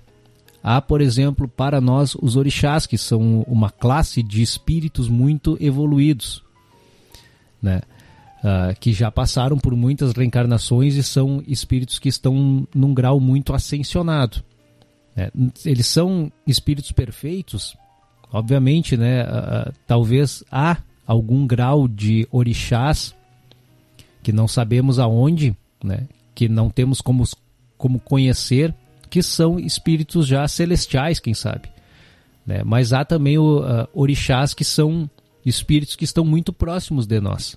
Há, por exemplo, para nós os orixás, que são uma classe de espíritos muito evoluídos, né? Uh, que já passaram por muitas reencarnações e são espíritos que estão num grau muito ascensionado. Né? Eles são espíritos perfeitos, obviamente, né? Uh, talvez há algum grau de orixás que não sabemos aonde, né? que não temos como, como conhecer, que são espíritos já celestiais, quem sabe. Né? Mas há também o, uh, orixás que são espíritos que estão muito próximos de nós.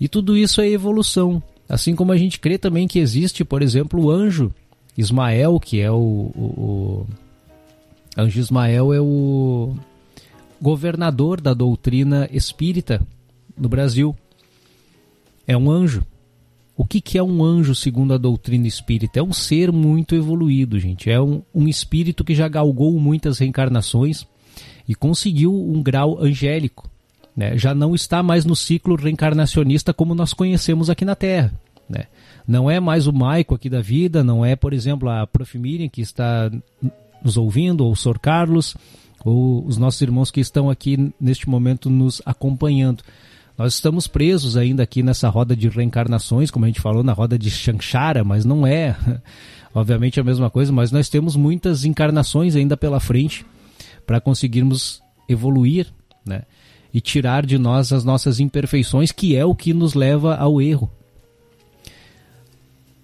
E tudo isso é evolução. Assim como a gente crê também que existe, por exemplo, o anjo Ismael, que é o, o, o anjo Ismael é o governador da doutrina espírita no Brasil. É um anjo. O que, que é um anjo segundo a doutrina espírita? É um ser muito evoluído, gente. É um, um espírito que já galgou muitas reencarnações e conseguiu um grau angélico. Né? Já não está mais no ciclo reencarnacionista como nós conhecemos aqui na Terra. Né? Não é mais o Maico aqui da vida, não é, por exemplo, a Prof. Miriam que está nos ouvindo, ou o Sr. Carlos, ou os nossos irmãos que estão aqui neste momento nos acompanhando. Nós estamos presos ainda aqui nessa roda de reencarnações, como a gente falou na roda de Shanshara, mas não é, *laughs* obviamente, a mesma coisa, mas nós temos muitas encarnações ainda pela frente para conseguirmos evoluir, né? E tirar de nós as nossas imperfeições, que é o que nos leva ao erro.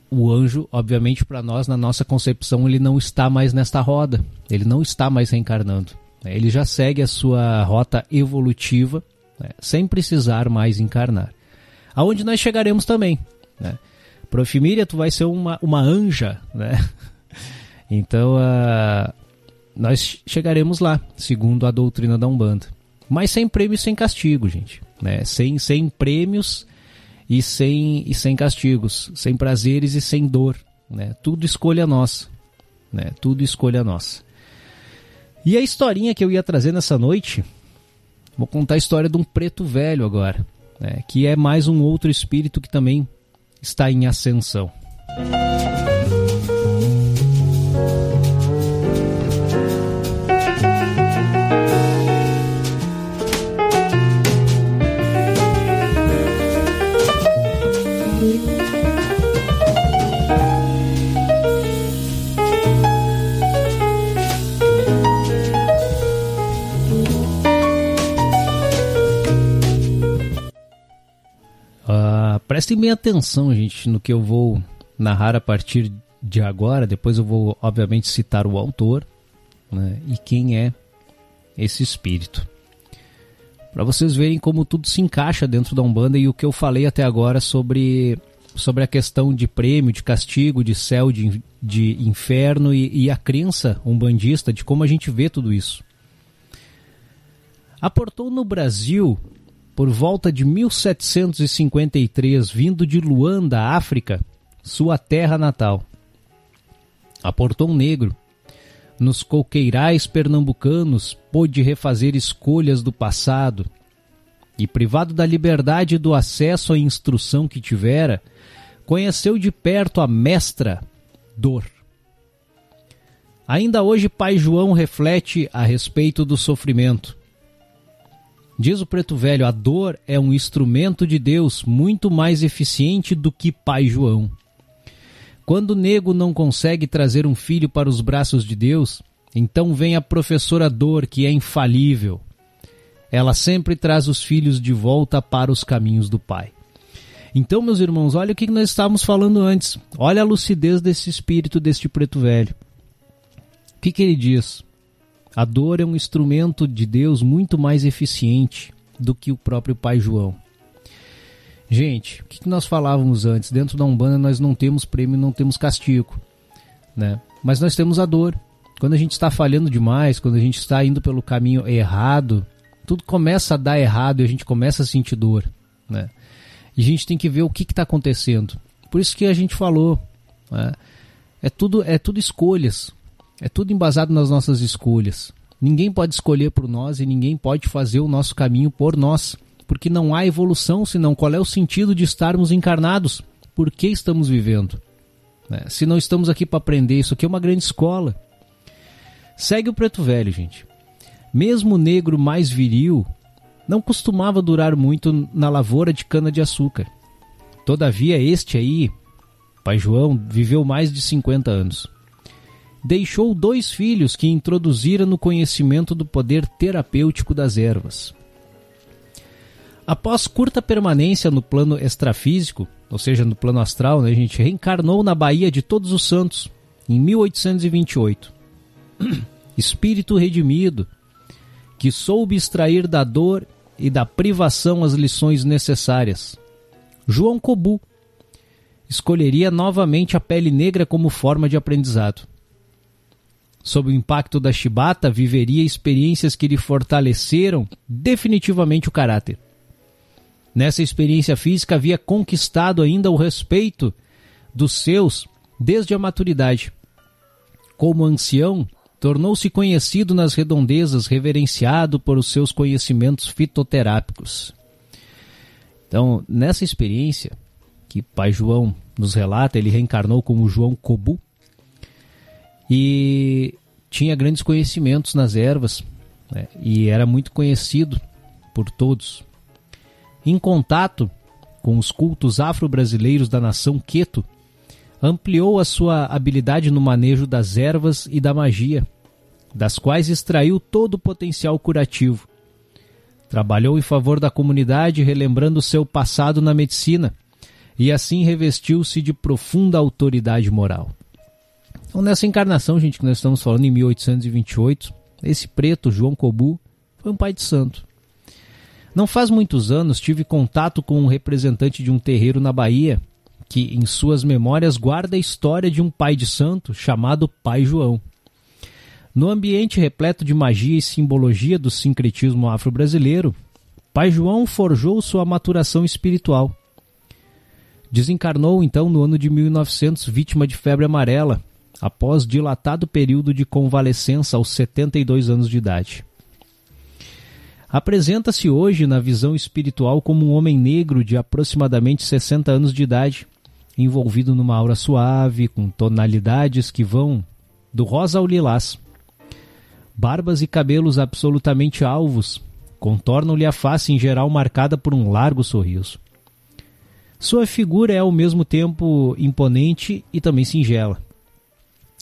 O anjo, obviamente, para nós, na nossa concepção, ele não está mais nesta roda, ele não está mais reencarnando. Ele já segue a sua rota evolutiva né? sem precisar mais encarnar. Aonde nós chegaremos também. Né? Profimíria, tu vai ser uma, uma anja, né? *laughs* Então, uh, nós chegaremos lá, segundo a doutrina da Umbanda. Mas sem prêmio e sem castigo, gente. Né? Sem, sem prêmios e sem, e sem castigos. Sem prazeres e sem dor. Né? Tudo escolha nossa. Né? Tudo escolha nossa. E a historinha que eu ia trazer nessa noite Vou contar a história de um preto velho agora, né, que é mais um outro espírito que também está em ascensão. Prestem bem atenção, gente, no que eu vou narrar a partir de agora. Depois eu vou, obviamente, citar o autor né, e quem é esse espírito. Para vocês verem como tudo se encaixa dentro da Umbanda e o que eu falei até agora sobre, sobre a questão de prêmio, de castigo, de céu, de, de inferno e, e a crença umbandista de como a gente vê tudo isso. Aportou no Brasil por volta de 1753, vindo de Luanda, África, sua terra natal. A Portão Negro, nos coqueirais pernambucanos, pôde refazer escolhas do passado e, privado da liberdade e do acesso à instrução que tivera, conheceu de perto a mestra dor. Ainda hoje, Pai João reflete a respeito do sofrimento. Diz o preto velho: a dor é um instrumento de Deus muito mais eficiente do que Pai João. Quando o nego não consegue trazer um filho para os braços de Deus, então vem a professora dor, que é infalível. Ela sempre traz os filhos de volta para os caminhos do Pai. Então, meus irmãos, olha o que nós estávamos falando antes. Olha a lucidez desse espírito, deste preto velho. O que, que ele diz? A dor é um instrumento de Deus muito mais eficiente do que o próprio Pai João. Gente, o que, nós falávamos antes? Dentro da Umbanda nós não temos prêmio, não temos castigo, né? Mas nós temos a dor. Quando a gente está falhando demais, quando a gente está indo pelo caminho errado, tudo começa a dar errado e a gente começa a sentir dor, né? E a gente tem que ver o que está acontecendo. Por isso que a gente falou, né? é tudo é tudo escolhas, é tudo embasado nas nossas escolhas. Ninguém pode escolher por nós e ninguém pode fazer o nosso caminho por nós, porque não há evolução senão qual é o sentido de estarmos encarnados? Por que estamos vivendo? Né? Se não estamos aqui para aprender, isso aqui é uma grande escola. Segue o preto velho, gente. Mesmo o negro mais viril não costumava durar muito na lavoura de cana-de-açúcar. Todavia, este aí, pai João, viveu mais de 50 anos deixou dois filhos que introduzira no conhecimento do poder terapêutico das ervas. Após curta permanência no plano extrafísico, ou seja, no plano astral, né, a gente reencarnou na Baía de Todos os Santos, em 1828. *clears throat* Espírito redimido, que soube extrair da dor e da privação as lições necessárias. João Cobu escolheria novamente a pele negra como forma de aprendizado. Sob o impacto da chibata, viveria experiências que lhe fortaleceram definitivamente o caráter. Nessa experiência física havia conquistado ainda o respeito dos seus desde a maturidade. Como ancião, tornou-se conhecido nas redondezas, reverenciado por os seus conhecimentos fitoterápicos. Então, nessa experiência que Pai João nos relata, ele reencarnou como João Cobu, e tinha grandes conhecimentos nas ervas né, e era muito conhecido por todos. Em contato com os cultos afro-brasileiros da nação Queto, ampliou a sua habilidade no manejo das ervas e da magia, das quais extraiu todo o potencial curativo. Trabalhou em favor da comunidade, relembrando seu passado na medicina, e assim revestiu-se de profunda autoridade moral. Então, nessa encarnação, gente, que nós estamos falando em 1828, esse preto, João Cobu, foi um pai de santo. Não faz muitos anos tive contato com um representante de um terreiro na Bahia que, em suas memórias, guarda a história de um pai de santo chamado Pai João. No ambiente repleto de magia e simbologia do sincretismo afro-brasileiro, Pai João forjou sua maturação espiritual. Desencarnou então no ano de 1900, vítima de febre amarela, após dilatado período de convalescença aos 72 anos de idade. Apresenta-se hoje na visão espiritual como um homem negro de aproximadamente 60 anos de idade, envolvido numa aura suave, com tonalidades que vão do rosa ao lilás. Barbas e cabelos absolutamente alvos contornam-lhe a face em geral marcada por um largo sorriso. Sua figura é ao mesmo tempo imponente e também singela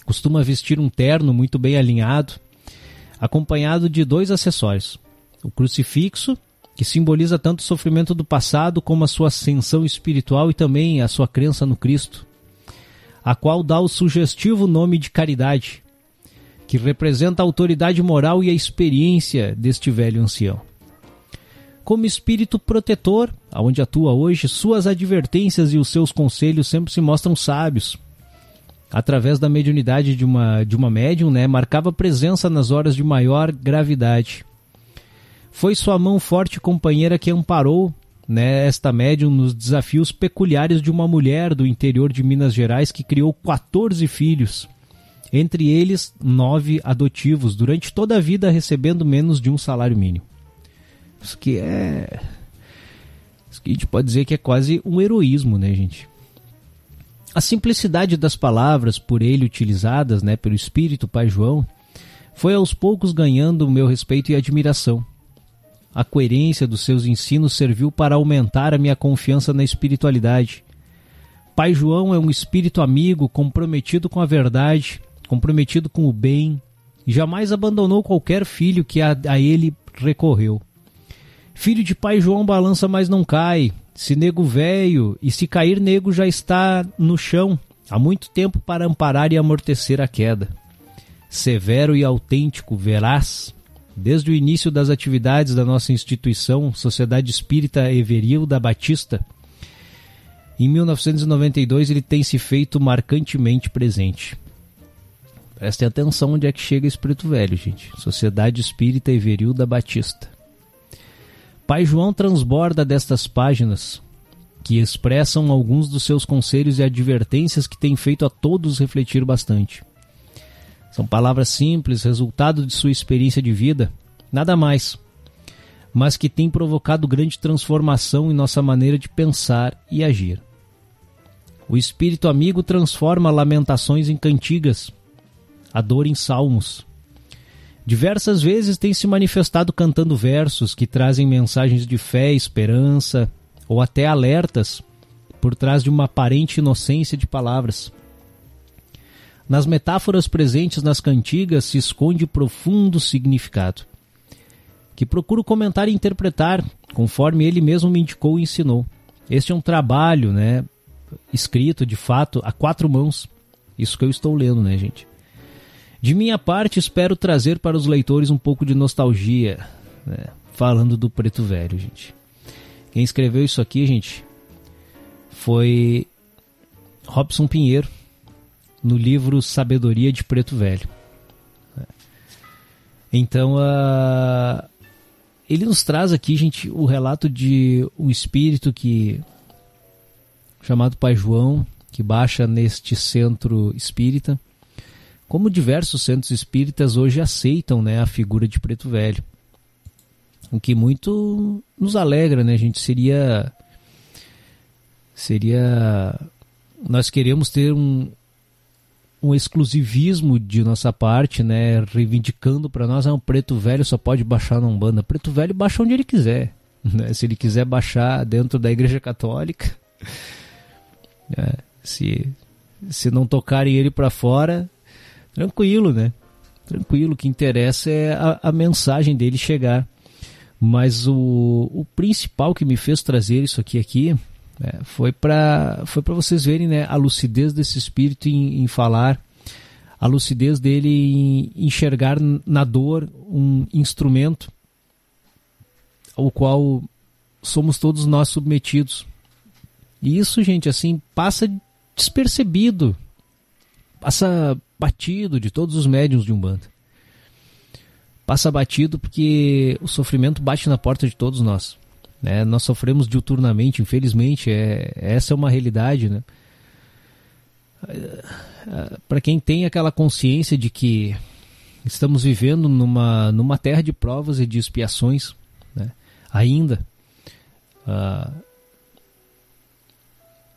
Costuma vestir um terno muito bem alinhado, acompanhado de dois acessórios: o crucifixo, que simboliza tanto o sofrimento do passado como a sua ascensão espiritual e também a sua crença no Cristo, a qual dá o sugestivo nome de caridade, que representa a autoridade moral e a experiência deste velho ancião. Como espírito protetor, aonde atua hoje, suas advertências e os seus conselhos sempre se mostram sábios, através da mediunidade de uma, de uma médium, né, marcava presença nas horas de maior gravidade. Foi sua mão forte companheira que amparou né, esta médium nos desafios peculiares de uma mulher do interior de Minas Gerais que criou 14 filhos, entre eles nove adotivos, durante toda a vida recebendo menos de um salário mínimo. Isso que é. Isso que a gente pode dizer que é quase um heroísmo, né, gente? A simplicidade das palavras por ele utilizadas, né, pelo Espírito Pai João, foi aos poucos ganhando o meu respeito e admiração. A coerência dos seus ensinos serviu para aumentar a minha confiança na espiritualidade. Pai João é um espírito amigo, comprometido com a verdade, comprometido com o bem, jamais abandonou qualquer filho que a, a ele recorreu. Filho de Pai João balança, mas não cai, Se nego velho, e se cair nego já está no chão, há muito tempo para amparar e amortecer a queda. Severo e autêntico, veraz, desde o início das atividades da nossa instituição, Sociedade Espírita Everil da Batista, em 1992 ele tem se feito marcantemente presente. Prestem atenção onde é que chega esse preto velho, gente. Sociedade Espírita Everil da Batista. Pai João transborda destas páginas que expressam alguns dos seus conselhos e advertências que têm feito a todos refletir bastante. São palavras simples, resultado de sua experiência de vida, nada mais, mas que têm provocado grande transformação em nossa maneira de pensar e agir. O espírito amigo transforma lamentações em cantigas, a dor em salmos. Diversas vezes tem se manifestado cantando versos que trazem mensagens de fé, esperança ou até alertas por trás de uma aparente inocência de palavras. Nas metáforas presentes nas cantigas se esconde profundo significado, que procuro comentar e interpretar, conforme ele mesmo me indicou e ensinou. Este é um trabalho, né, escrito de fato a quatro mãos. Isso que eu estou lendo, né, gente? De minha parte, espero trazer para os leitores um pouco de nostalgia, né? falando do Preto Velho, gente. Quem escreveu isso aqui, gente, foi Robson Pinheiro, no livro Sabedoria de Preto Velho. Então, uh, ele nos traz aqui, gente, o relato de um espírito que chamado Pai João, que baixa neste centro espírita como diversos centros espíritas hoje aceitam né, a figura de preto velho. O que muito nos alegra, né? A gente seria. Seria. Nós queremos ter um, um exclusivismo de nossa parte, né? Reivindicando para nós, ah, um preto velho só pode baixar na Umbanda. Preto velho baixa onde ele quiser. *laughs* Né? Se ele quiser baixar dentro da Igreja Católica, *laughs* é, se, se não tocarem ele para fora, Tranquilo, né? Tranquilo, o que interessa é a, a mensagem dele chegar. Mas o, o principal que me fez trazer isso aqui aqui né, foi para foi vocês verem né, a lucidez desse espírito em, em falar, a lucidez dele em enxergar na dor um instrumento ao qual somos todos nós submetidos. E isso, gente, assim, passa despercebido. Passa batido de todos os médiums de Umbanda. Passa batido porque o sofrimento bate na porta de todos nós. Né? Nós sofremos diuturnamente, infelizmente, é, essa é uma realidade. Né? Para quem tem aquela consciência de que estamos vivendo numa, numa terra de provas e de expiações, né? ainda. Uh,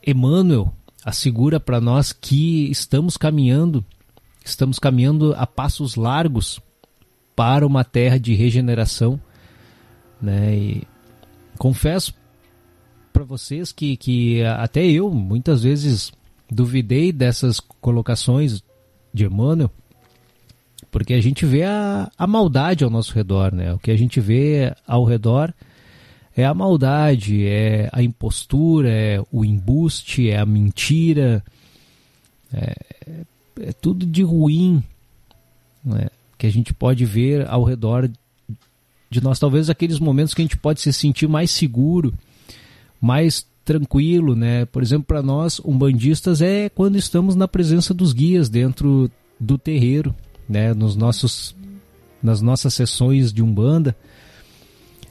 Emmanuel assegura para nós que estamos caminhando Estamos caminhando a passos largos para uma terra de regeneração, né? E confesso para vocês que, que até eu muitas vezes duvidei dessas colocações de Emmanuel, porque a gente vê a, a maldade ao nosso redor, né? O que a gente vê ao redor é a maldade, é a impostura, é o embuste, é a mentira, é, é tudo de ruim né, que a gente pode ver ao redor de nós. Talvez aqueles momentos que a gente pode se sentir mais seguro, mais tranquilo, né? Por exemplo, para nós, umbandistas, é quando estamos na presença dos guias dentro do terreiro, né? Nos nossos, nas nossas sessões de umbanda,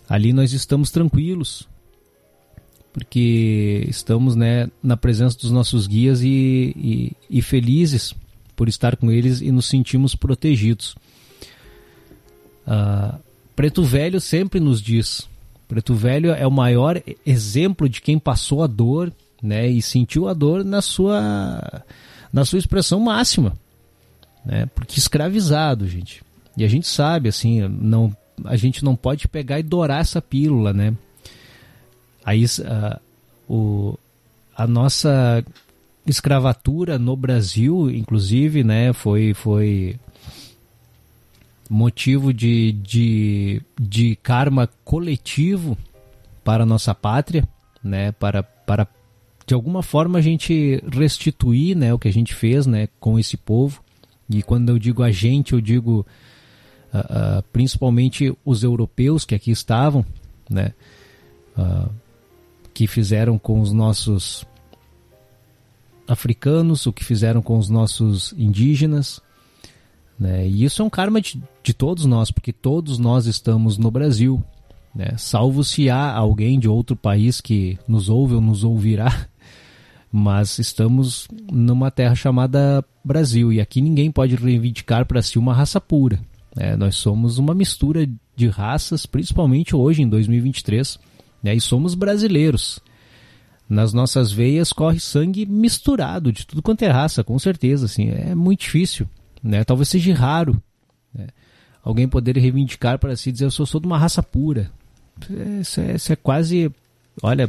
ali nós estamos tranquilos, porque estamos, né, na presença dos nossos guias e, e, e felizes por estar com eles e nos sentimos protegidos. Uh, Preto Velho sempre nos diz: Preto Velho é o maior exemplo de quem passou a dor né, e sentiu a dor na sua, na sua expressão máxima. Né, porque escravizado, gente. E a gente sabe, assim, não, a gente não pode pegar e dourar essa pílula, né? Aí uh, o, a nossa escravatura no Brasil, inclusive, né, foi, foi motivo de, de, de karma coletivo para a nossa pátria, né, para, para de alguma forma a gente restituir, né, o que a gente fez, né, com esse povo. E quando eu digo a gente, eu digo uh, uh, principalmente os europeus que aqui estavam, né, uh, que fizeram com os nossos africanos, o que fizeram com os nossos indígenas. Né? E isso é um karma de, de todos nós, porque todos nós estamos no Brasil. Né? Salvo se há alguém de outro país que nos ouve ou nos ouvirá, *laughs* mas estamos numa terra chamada Brasil e aqui ninguém pode reivindicar para si uma raça pura. Né? Nós somos uma mistura de raças, principalmente hoje em 2023, né? e somos brasileiros. Nas nossas veias corre sangue misturado de tudo quanto é raça, com certeza. Assim, é muito difícil. Né? Talvez seja raro né? alguém poder reivindicar para si dizer eu sou, sou de uma raça pura. Isso é, isso é quase. Olha,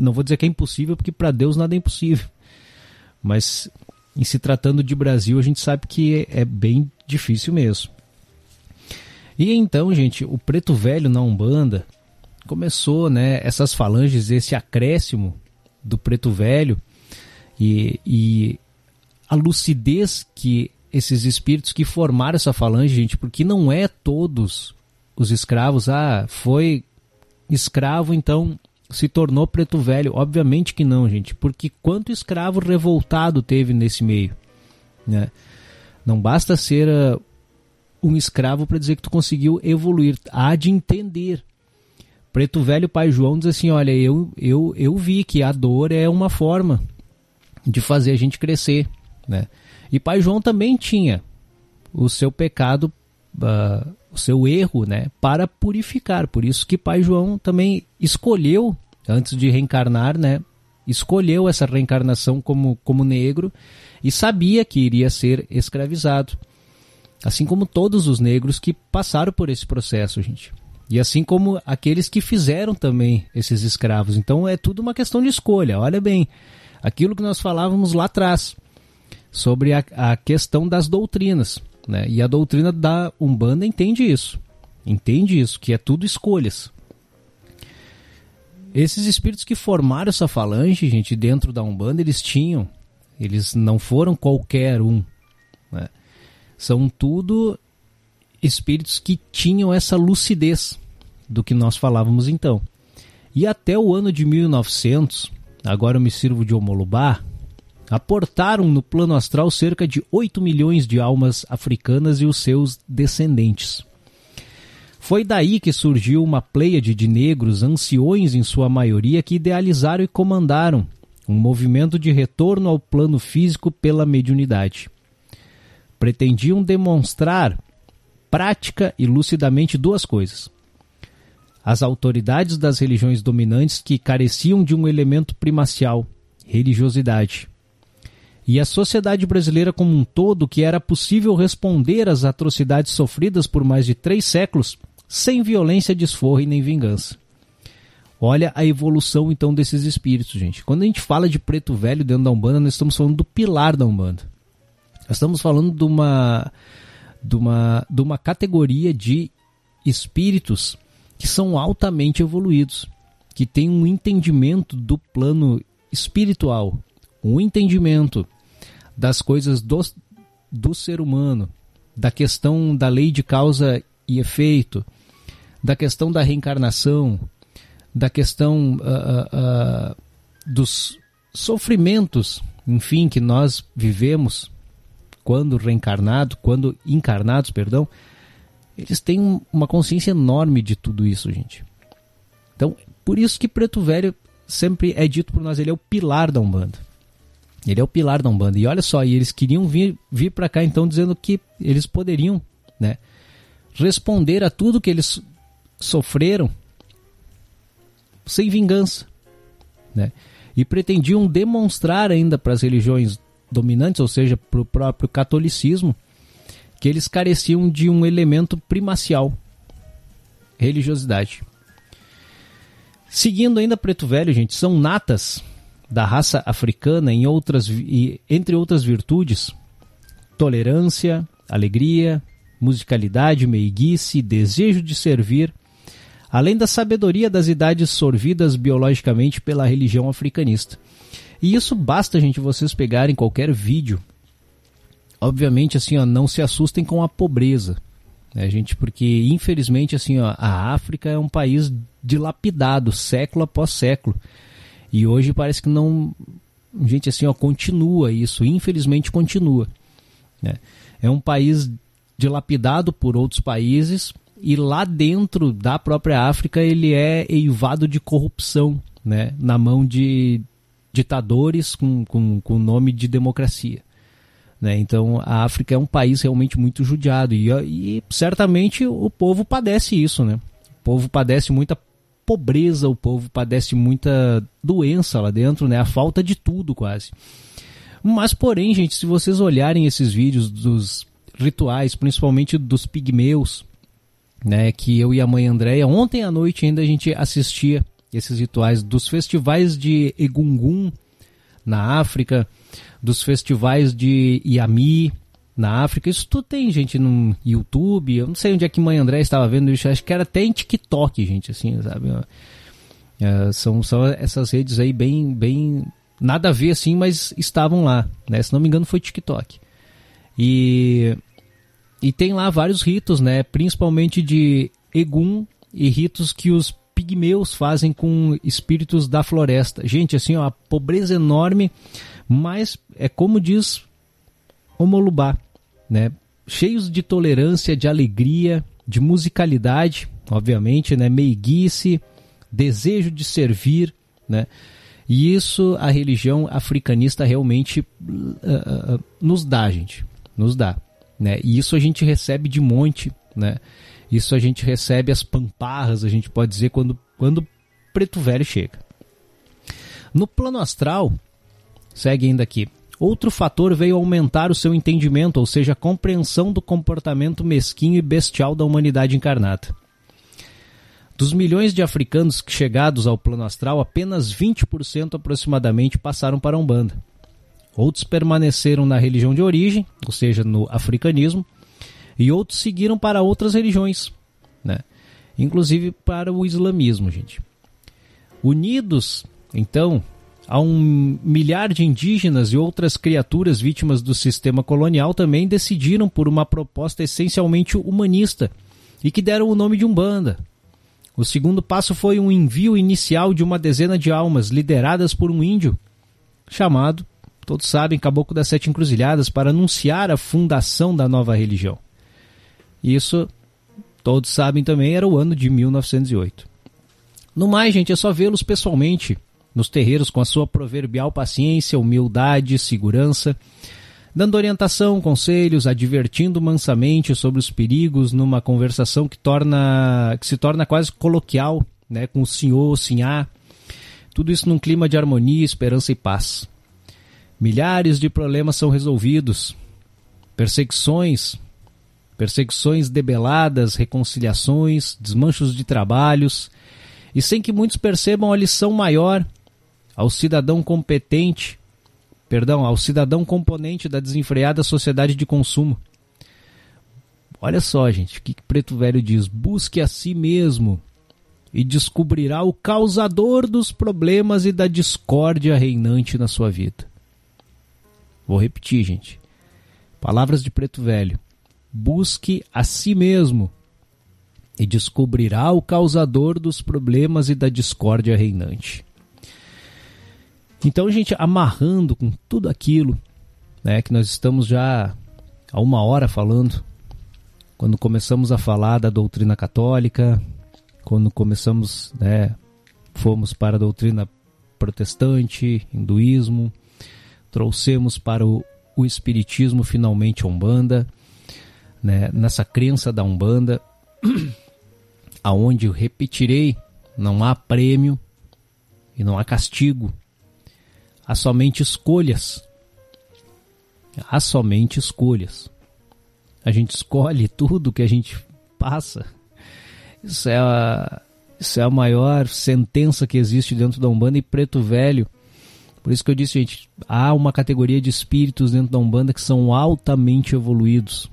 não vou dizer que é impossível, porque para Deus nada é impossível. Mas em se tratando de Brasil, a gente sabe que é, bem difícil mesmo. E então, gente, o preto velho na Umbanda começou, né, essas falanges, esse acréscimo do preto velho e, e a lucidez que esses espíritos que formaram essa falange, gente, porque não é todos os escravos, ah, foi escravo, então se tornou preto velho. Obviamente que não, gente, porque quanto escravo revoltado teve nesse meio, né? Não basta ser uh, um escravo para dizer que tu conseguiu evoluir, há de entender Preto Velho Pai João diz assim: olha, eu, eu, eu vi que a dor é uma forma de fazer a gente crescer. Né? E Pai João também tinha o seu pecado, uh, o seu erro, né, para purificar. Por isso que Pai João também escolheu, antes de reencarnar, né, escolheu essa reencarnação como, como negro e sabia que iria ser escravizado. Assim como todos os negros que passaram por esse processo, gente. E assim como aqueles que fizeram também esses escravos. Então é tudo uma questão de escolha. Olha bem, aquilo que nós falávamos lá atrás sobre a, a questão das doutrinas. Né? E a doutrina da Umbanda entende isso. Entende isso, que é tudo escolhas. Esses espíritos que formaram essa falange, gente, dentro da Umbanda, eles tinham. Eles não foram qualquer um. Né? São tudo espíritos que tinham essa lucidez do que nós falávamos então. E até o ano de 1900, agora eu me sirvo de Omolubá, aportaram no plano astral cerca de 8 milhões de almas africanas e os seus descendentes. Foi daí que surgiu uma pleiade de negros, anciões em sua maioria, que idealizaram e comandaram um movimento de retorno ao plano físico pela mediunidade. Pretendiam demonstrar prática e lucidamente duas coisas. As autoridades das religiões dominantes que careciam de um elemento primacial, religiosidade. E a sociedade brasileira como um todo que era possível responder às atrocidades sofridas por mais de três séculos sem violência, desforro e nem vingança. Olha a evolução então desses espíritos, gente. Quando a gente fala de preto velho dentro da Umbanda, nós estamos falando do pilar da Umbanda. Nós estamos falando de uma de uma, de uma categoria de espíritos que são altamente evoluídos, que têm um entendimento do plano espiritual, um entendimento das coisas do, do ser humano, da questão da lei de causa e efeito, da questão da reencarnação, da questão uh, uh, dos sofrimentos, enfim, que nós vivemos quando reencarnado, quando encarnados, perdão, eles têm uma consciência enorme de tudo isso, gente. Então, por isso que Preto Velho sempre é dito por nós, ele é o pilar da Umbanda. Ele é o pilar da Umbanda. E olha só, eles queriam vir, vir para cá então dizendo que eles poderiam, né, responder a tudo que eles sofreram sem vingança, né? E pretendiam demonstrar ainda para as religiões dominantes, ou seja, para o próprio catolicismo, que eles careciam de um elemento primacial, religiosidade. Seguindo ainda Preto Velho, gente, são natas da raça africana em outras, entre outras virtudes, tolerância, alegria, musicalidade, meiguice, desejo de servir, além da sabedoria das idades sorvidas biologicamente pela religião africanista. E isso basta, gente, vocês pegarem qualquer vídeo. Obviamente, assim, ó, não se assustem com a pobreza, né, gente? Porque, infelizmente, assim, ó, a África é um país dilapidado, século após século. E hoje parece que não. Gente, assim, ó, continua isso, infelizmente continua. Né? É um país dilapidado por outros países e lá dentro da própria África ele é eivado de corrupção, né? Na mão de ditadores com, com, com nome de democracia. Né? Então a África é um país realmente muito judiado e, e certamente o povo padece isso. Né? O povo padece muita pobreza, o povo padece muita doença lá dentro, né? a falta de tudo quase. Mas, porém, gente, se vocês olharem esses vídeos dos rituais, principalmente dos pigmeus, né, que eu e a mãe Andréia, ontem à noite ainda a gente assistia esses rituais dos festivais de Egungun na África, dos festivais de Iami na África. Isso tudo tem, gente, no YouTube. Eu não sei onde é que mãe André estava vendo isso. Acho que era até em TikTok, gente, assim, sabe? É, são, são essas redes aí bem, bem nada a ver assim, mas estavam lá, né? Se não me engano foi TikTok. E e tem lá vários ritos, né? Principalmente de Egum e ritos que os pigmeus fazem com espíritos da floresta. Gente, assim, ó, a pobreza enorme, mas é como diz Omolubá, né? Cheios de tolerância, de alegria, de musicalidade, obviamente, né? Meiguice, desejo de servir, né? E isso a religião africanista realmente uh, uh, nos dá, gente. Nos dá. Né? E isso a gente recebe de monte, né? Isso a gente recebe as pamparras, a gente pode dizer, quando, quando Preto Velho chega. No plano astral, segue ainda aqui. Outro fator veio aumentar o seu entendimento, ou seja, a compreensão do comportamento mesquinho e bestial da humanidade encarnada. Dos milhões de africanos chegados ao plano astral, apenas 20% aproximadamente passaram para a Umbanda. Outros permaneceram na religião de origem, ou seja, no africanismo, e outros seguiram para outras religiões, né? inclusive para o islamismo, gente. Unidos, então, a um milhar de indígenas e outras criaturas vítimas do sistema colonial também decidiram por uma proposta essencialmente humanista e que deram o nome de Umbanda. O segundo passo foi um envio inicial de uma dezena de almas lideradas por um índio chamado todos sabem, Caboclo das Sete Encruzilhadas, para anunciar a fundação da nova religião. Isso, todos sabem também, era o ano de 1908. No mais, gente, é só vê-los pessoalmente, nos terreiros com a sua proverbial paciência, humildade, segurança, dando orientação, conselhos, advertindo mansamente sobre os perigos numa conversação que torna que se torna quase coloquial, né, com o senhor, o sinhá. Tudo isso num clima de harmonia, esperança e paz. Milhares de problemas são resolvidos. Perseguições, perseguições debeladas, reconciliações, desmanchos de trabalhos, e sem que muitos percebam a lição maior ao cidadão competente, perdão, ao cidadão componente da desenfreada sociedade de consumo. Olha só, gente, o que Preto Velho diz: busque a si mesmo e descobrirá o causador dos problemas e da discórdia reinante na sua vida. Vou repetir, gente. Palavras de Preto Velho. Busque a si mesmo e descobrirá o causador dos problemas e da discórdia reinante. Então, gente, amarrando com tudo aquilo né, que nós estamos já há uma hora falando, quando começamos a falar da doutrina católica, quando começamos, né, fomos para a doutrina protestante, hinduísmo, trouxemos para o, o Espiritismo finalmente a Umbanda, né, nessa crença da Umbanda, *clears throat* aonde eu repetirei, não há prêmio e não há castigo, há somente escolhas. Há somente escolhas. A gente escolhe tudo que a gente passa. Isso é a, isso é a maior sentença que existe dentro da Umbanda e Preto Velho por isso que eu disse, gente, há uma categoria de espíritos dentro da Umbanda que são altamente evoluídos.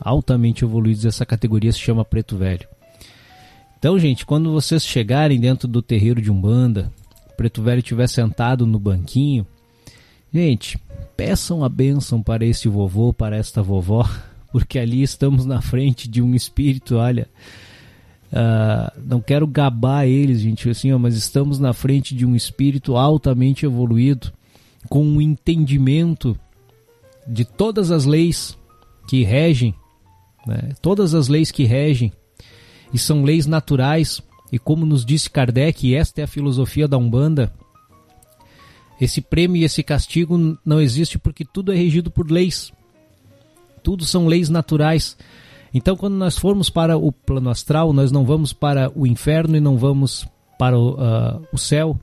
Altamente evoluídos, essa categoria se chama Preto Velho. Então, gente, quando vocês chegarem dentro do terreiro de Umbanda, Preto Velho estiver sentado no banquinho, gente, peçam a bênção para este vovô, para esta vovó, *laughs* porque ali estamos na frente de um espírito, olha. Uh, não quero gabar eles, gente, assim, ó, mas estamos na frente de um espírito altamente evoluído, com um entendimento de todas as leis que regem, né? todas as leis que regem, e são leis naturais, e como nos disse Kardec, esta é a filosofia da Umbanda, esse prêmio e esse castigo não existe porque tudo é regido por leis. Tudo são leis naturais. Então, quando nós formos para o plano astral, nós não vamos para o inferno e não vamos para o, uh, o céu,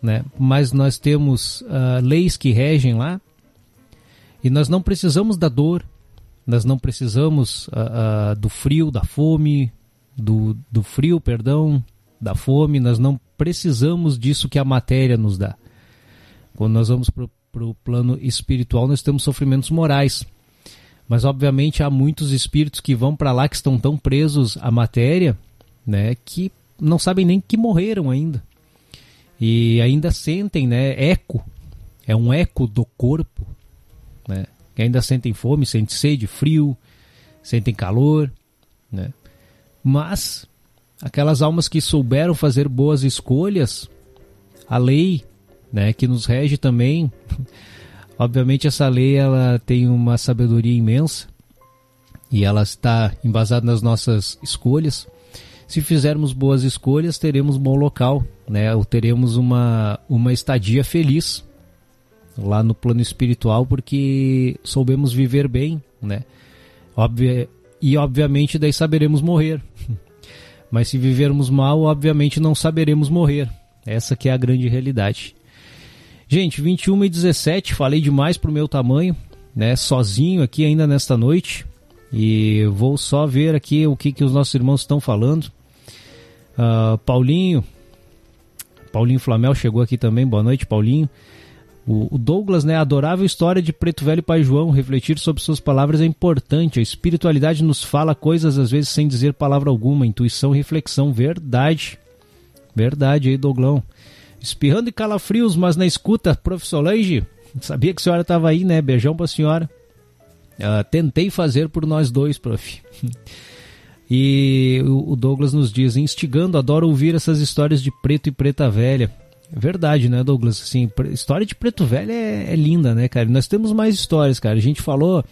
né? mas nós temos uh, leis que regem lá e nós não precisamos da dor, nós não precisamos uh, do frio, da fome, do, do frio, perdão, da fome, nós não precisamos disso que a matéria nos dá. Quando nós vamos para o plano espiritual, nós temos sofrimentos morais. Mas obviamente há muitos espíritos que vão para lá que estão tão presos à matéria, né, que não sabem nem que morreram ainda. E ainda sentem, né, eco. É um eco do corpo? Que ainda sentem fome, sentem sede, frio, sentem calor, né? Mas aquelas almas que souberam fazer boas escolhas, a lei, né, que nos rege também, *laughs* obviamente essa lei ela tem uma sabedoria imensa e ela está embasada nas nossas escolhas. Se fizermos boas escolhas, teremos bom local, né? Ou teremos uma, uma estadia feliz lá no plano espiritual, porque soubemos viver bem, né? E obviamente daí saberemos morrer. *laughs* Mas se vivermos mal, obviamente não saberemos morrer. Essa que é a grande realidade. Gente, 21 e 17, falei demais pro meu tamanho, né? Sozinho aqui ainda nesta noite. E vou só ver aqui o que, que os nossos irmãos estão falando. Uh, Paulinho, Paulinho Flamel chegou aqui também. Boa noite, Paulinho. O, Douglas, né? Adorável história de Preto Velho Pai João. Refletir sobre suas palavras é importante. A espiritualidade nos fala coisas às vezes sem dizer palavra alguma. Intuição, reflexão. Verdade. Verdade aí, Douglão. Espirrando e calafrios, mas na escuta, prof. Solange. Sabia que a senhora estava aí, né? Beijão pra senhora. Uh, tentei fazer por nós dois, prof. *laughs* e o Douglas nos diz: instigando, adoro ouvir essas histórias de preto e preta velha. Verdade, né, Douglas? Assim, história de Preto Velho é, é, linda, né, cara? Nós temos mais histórias, cara. A gente falou.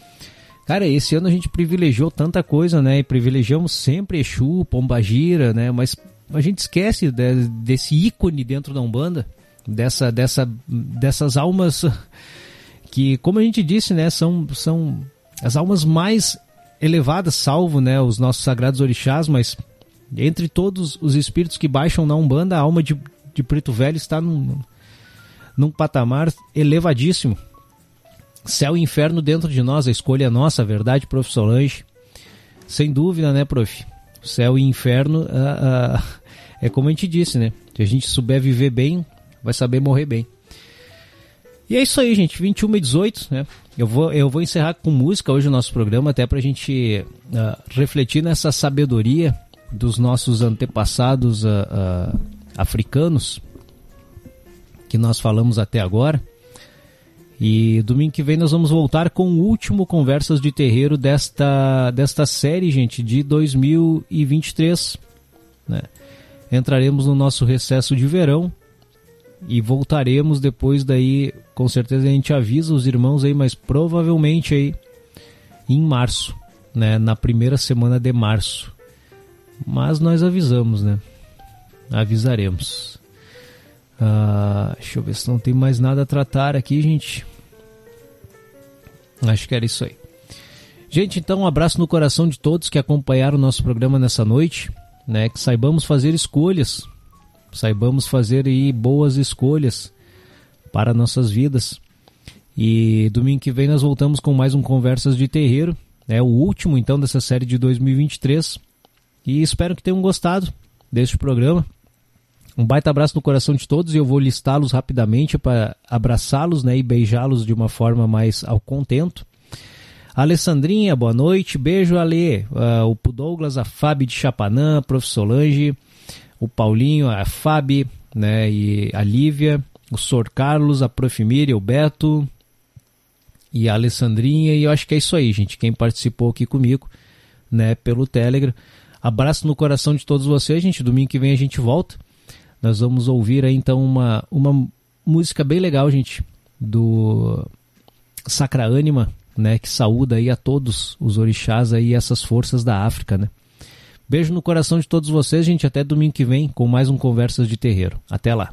Cara, esse ano a gente privilegiou tanta coisa, né? E privilegiamos sempre Exu, Pombagira, né? Mas a gente esquece de, desse ícone dentro da Umbanda, dessa, dessa, dessas almas *laughs* que, como a gente disse, né? São, são as almas mais elevadas, salvo, né? Os nossos sagrados orixás, mas entre todos os espíritos que baixam na Umbanda, a alma de de Preto Velho está num, num patamar elevadíssimo. Céu e inferno dentro de nós, a escolha é nossa, a verdade, prof. Solange. Sem dúvida, né, prof? Céu e inferno uh, uh, é como a gente disse, né? Se a gente souber viver bem, vai saber morrer bem. E é isso aí, gente. 21 e 18, né? Eu vou, eu vou encerrar com música hoje o nosso programa, até pra gente uh, refletir nessa sabedoria dos nossos antepassados uh, uh, africanos que nós falamos até agora. E domingo que vem nós vamos voltar com o último Conversas de Terreiro desta, desta série, gente, de 2023. Né? Entraremos no nosso recesso de verão e voltaremos depois daí, com certeza a gente avisa os irmãos aí, mas provavelmente aí em março, né? Na primeira semana de março. Mas nós avisamos, né? Avisaremos. Ah, deixa eu ver se não tem mais nada a tratar aqui, gente. Acho que era isso aí. Gente, então um abraço no coração de todos que acompanharam o nosso programa nessa noite, né? Que saibamos fazer escolhas, saibamos fazer aí boas escolhas para nossas vidas. E domingo que vem nós voltamos com mais um Conversas de Terreiro, né? O último então dessa série de 2023. E espero que tenham gostado deste programa. Um baita abraço no coração de todos e eu vou listá-los rapidamente para abraçá-los né, e beijá-los de uma forma mais ao contento. Alessandrinha, boa noite. Beijo, Ale. Uh, o Douglas, a Fábio de Chapanã, Prof. Solange, o Paulinho, a Fábio, né, e a Lívia, o Sor Carlos, a Prof. Miriam, o Beto e a Alessandrinha. E eu acho que é isso aí, gente. Quem participou aqui comigo, né, pelo Telegram. Abraço no coração de todos vocês, gente. Domingo que vem a gente volta. Nós vamos ouvir aí então uma, uma música bem legal, gente, do Sacra Anima, né, que saúda aí a todos os orixás aí essas forças da África, né? Beijo no coração de todos vocês, gente, até domingo que vem com mais um Conversas de Terreiro. Até lá.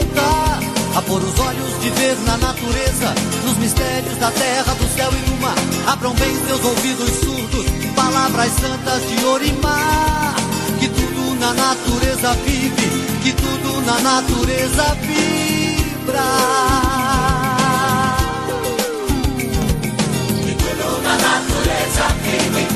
A pôr os olhos de ver na natureza, nos mistérios da terra, do céu e do mar. Abram bem seus ouvidos surdos, palavras santas de Orimar. Que tudo na natureza vive que tudo na natureza vibra. Que tudo na natureza vive,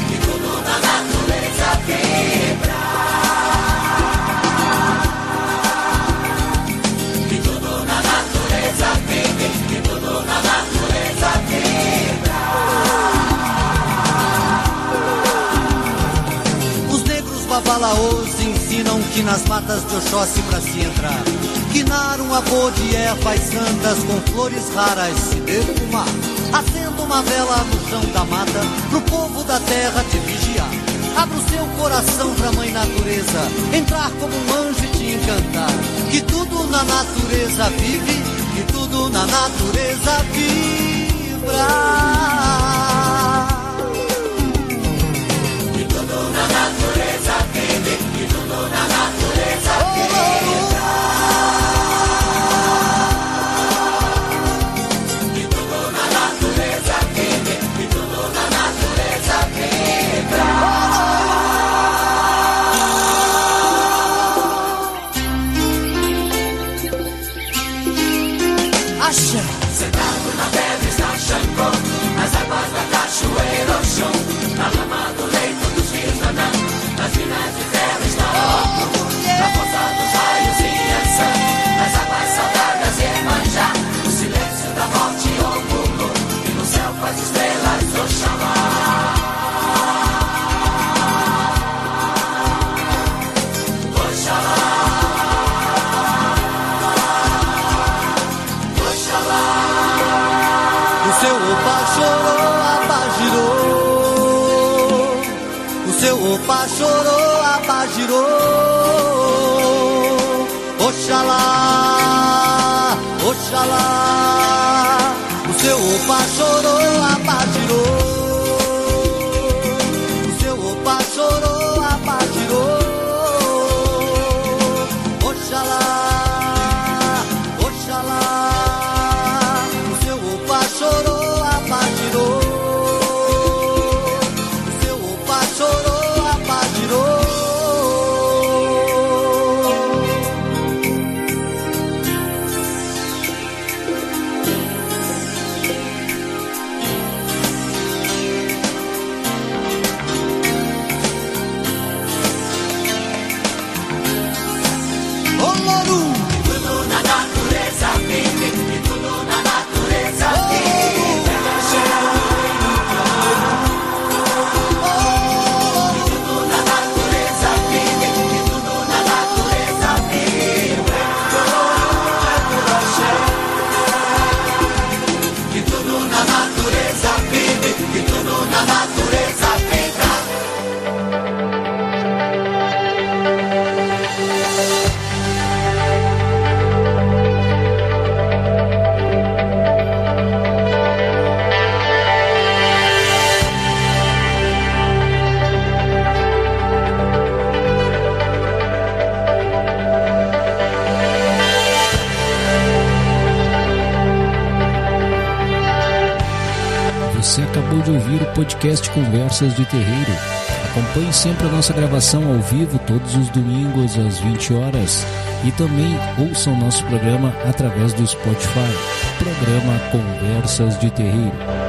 nas matas de Oxóssi pra se entrar, que um avô de ervas santas com flores raras se defumar, acenda uma vela no chão da mata, pro povo da terra te vigiar. Abra o seu coração pra mãe natureza, entrar como um anjo e te encantar. Que tudo na natureza vive, que tudo na natureza vibra. natureza podcast Conversas de Terreiro. Acompanhe sempre a nossa gravação ao vivo todos os domingos às 20 horas e também ouça o nosso programa através do Spotify. Programa Conversas de Terreiro.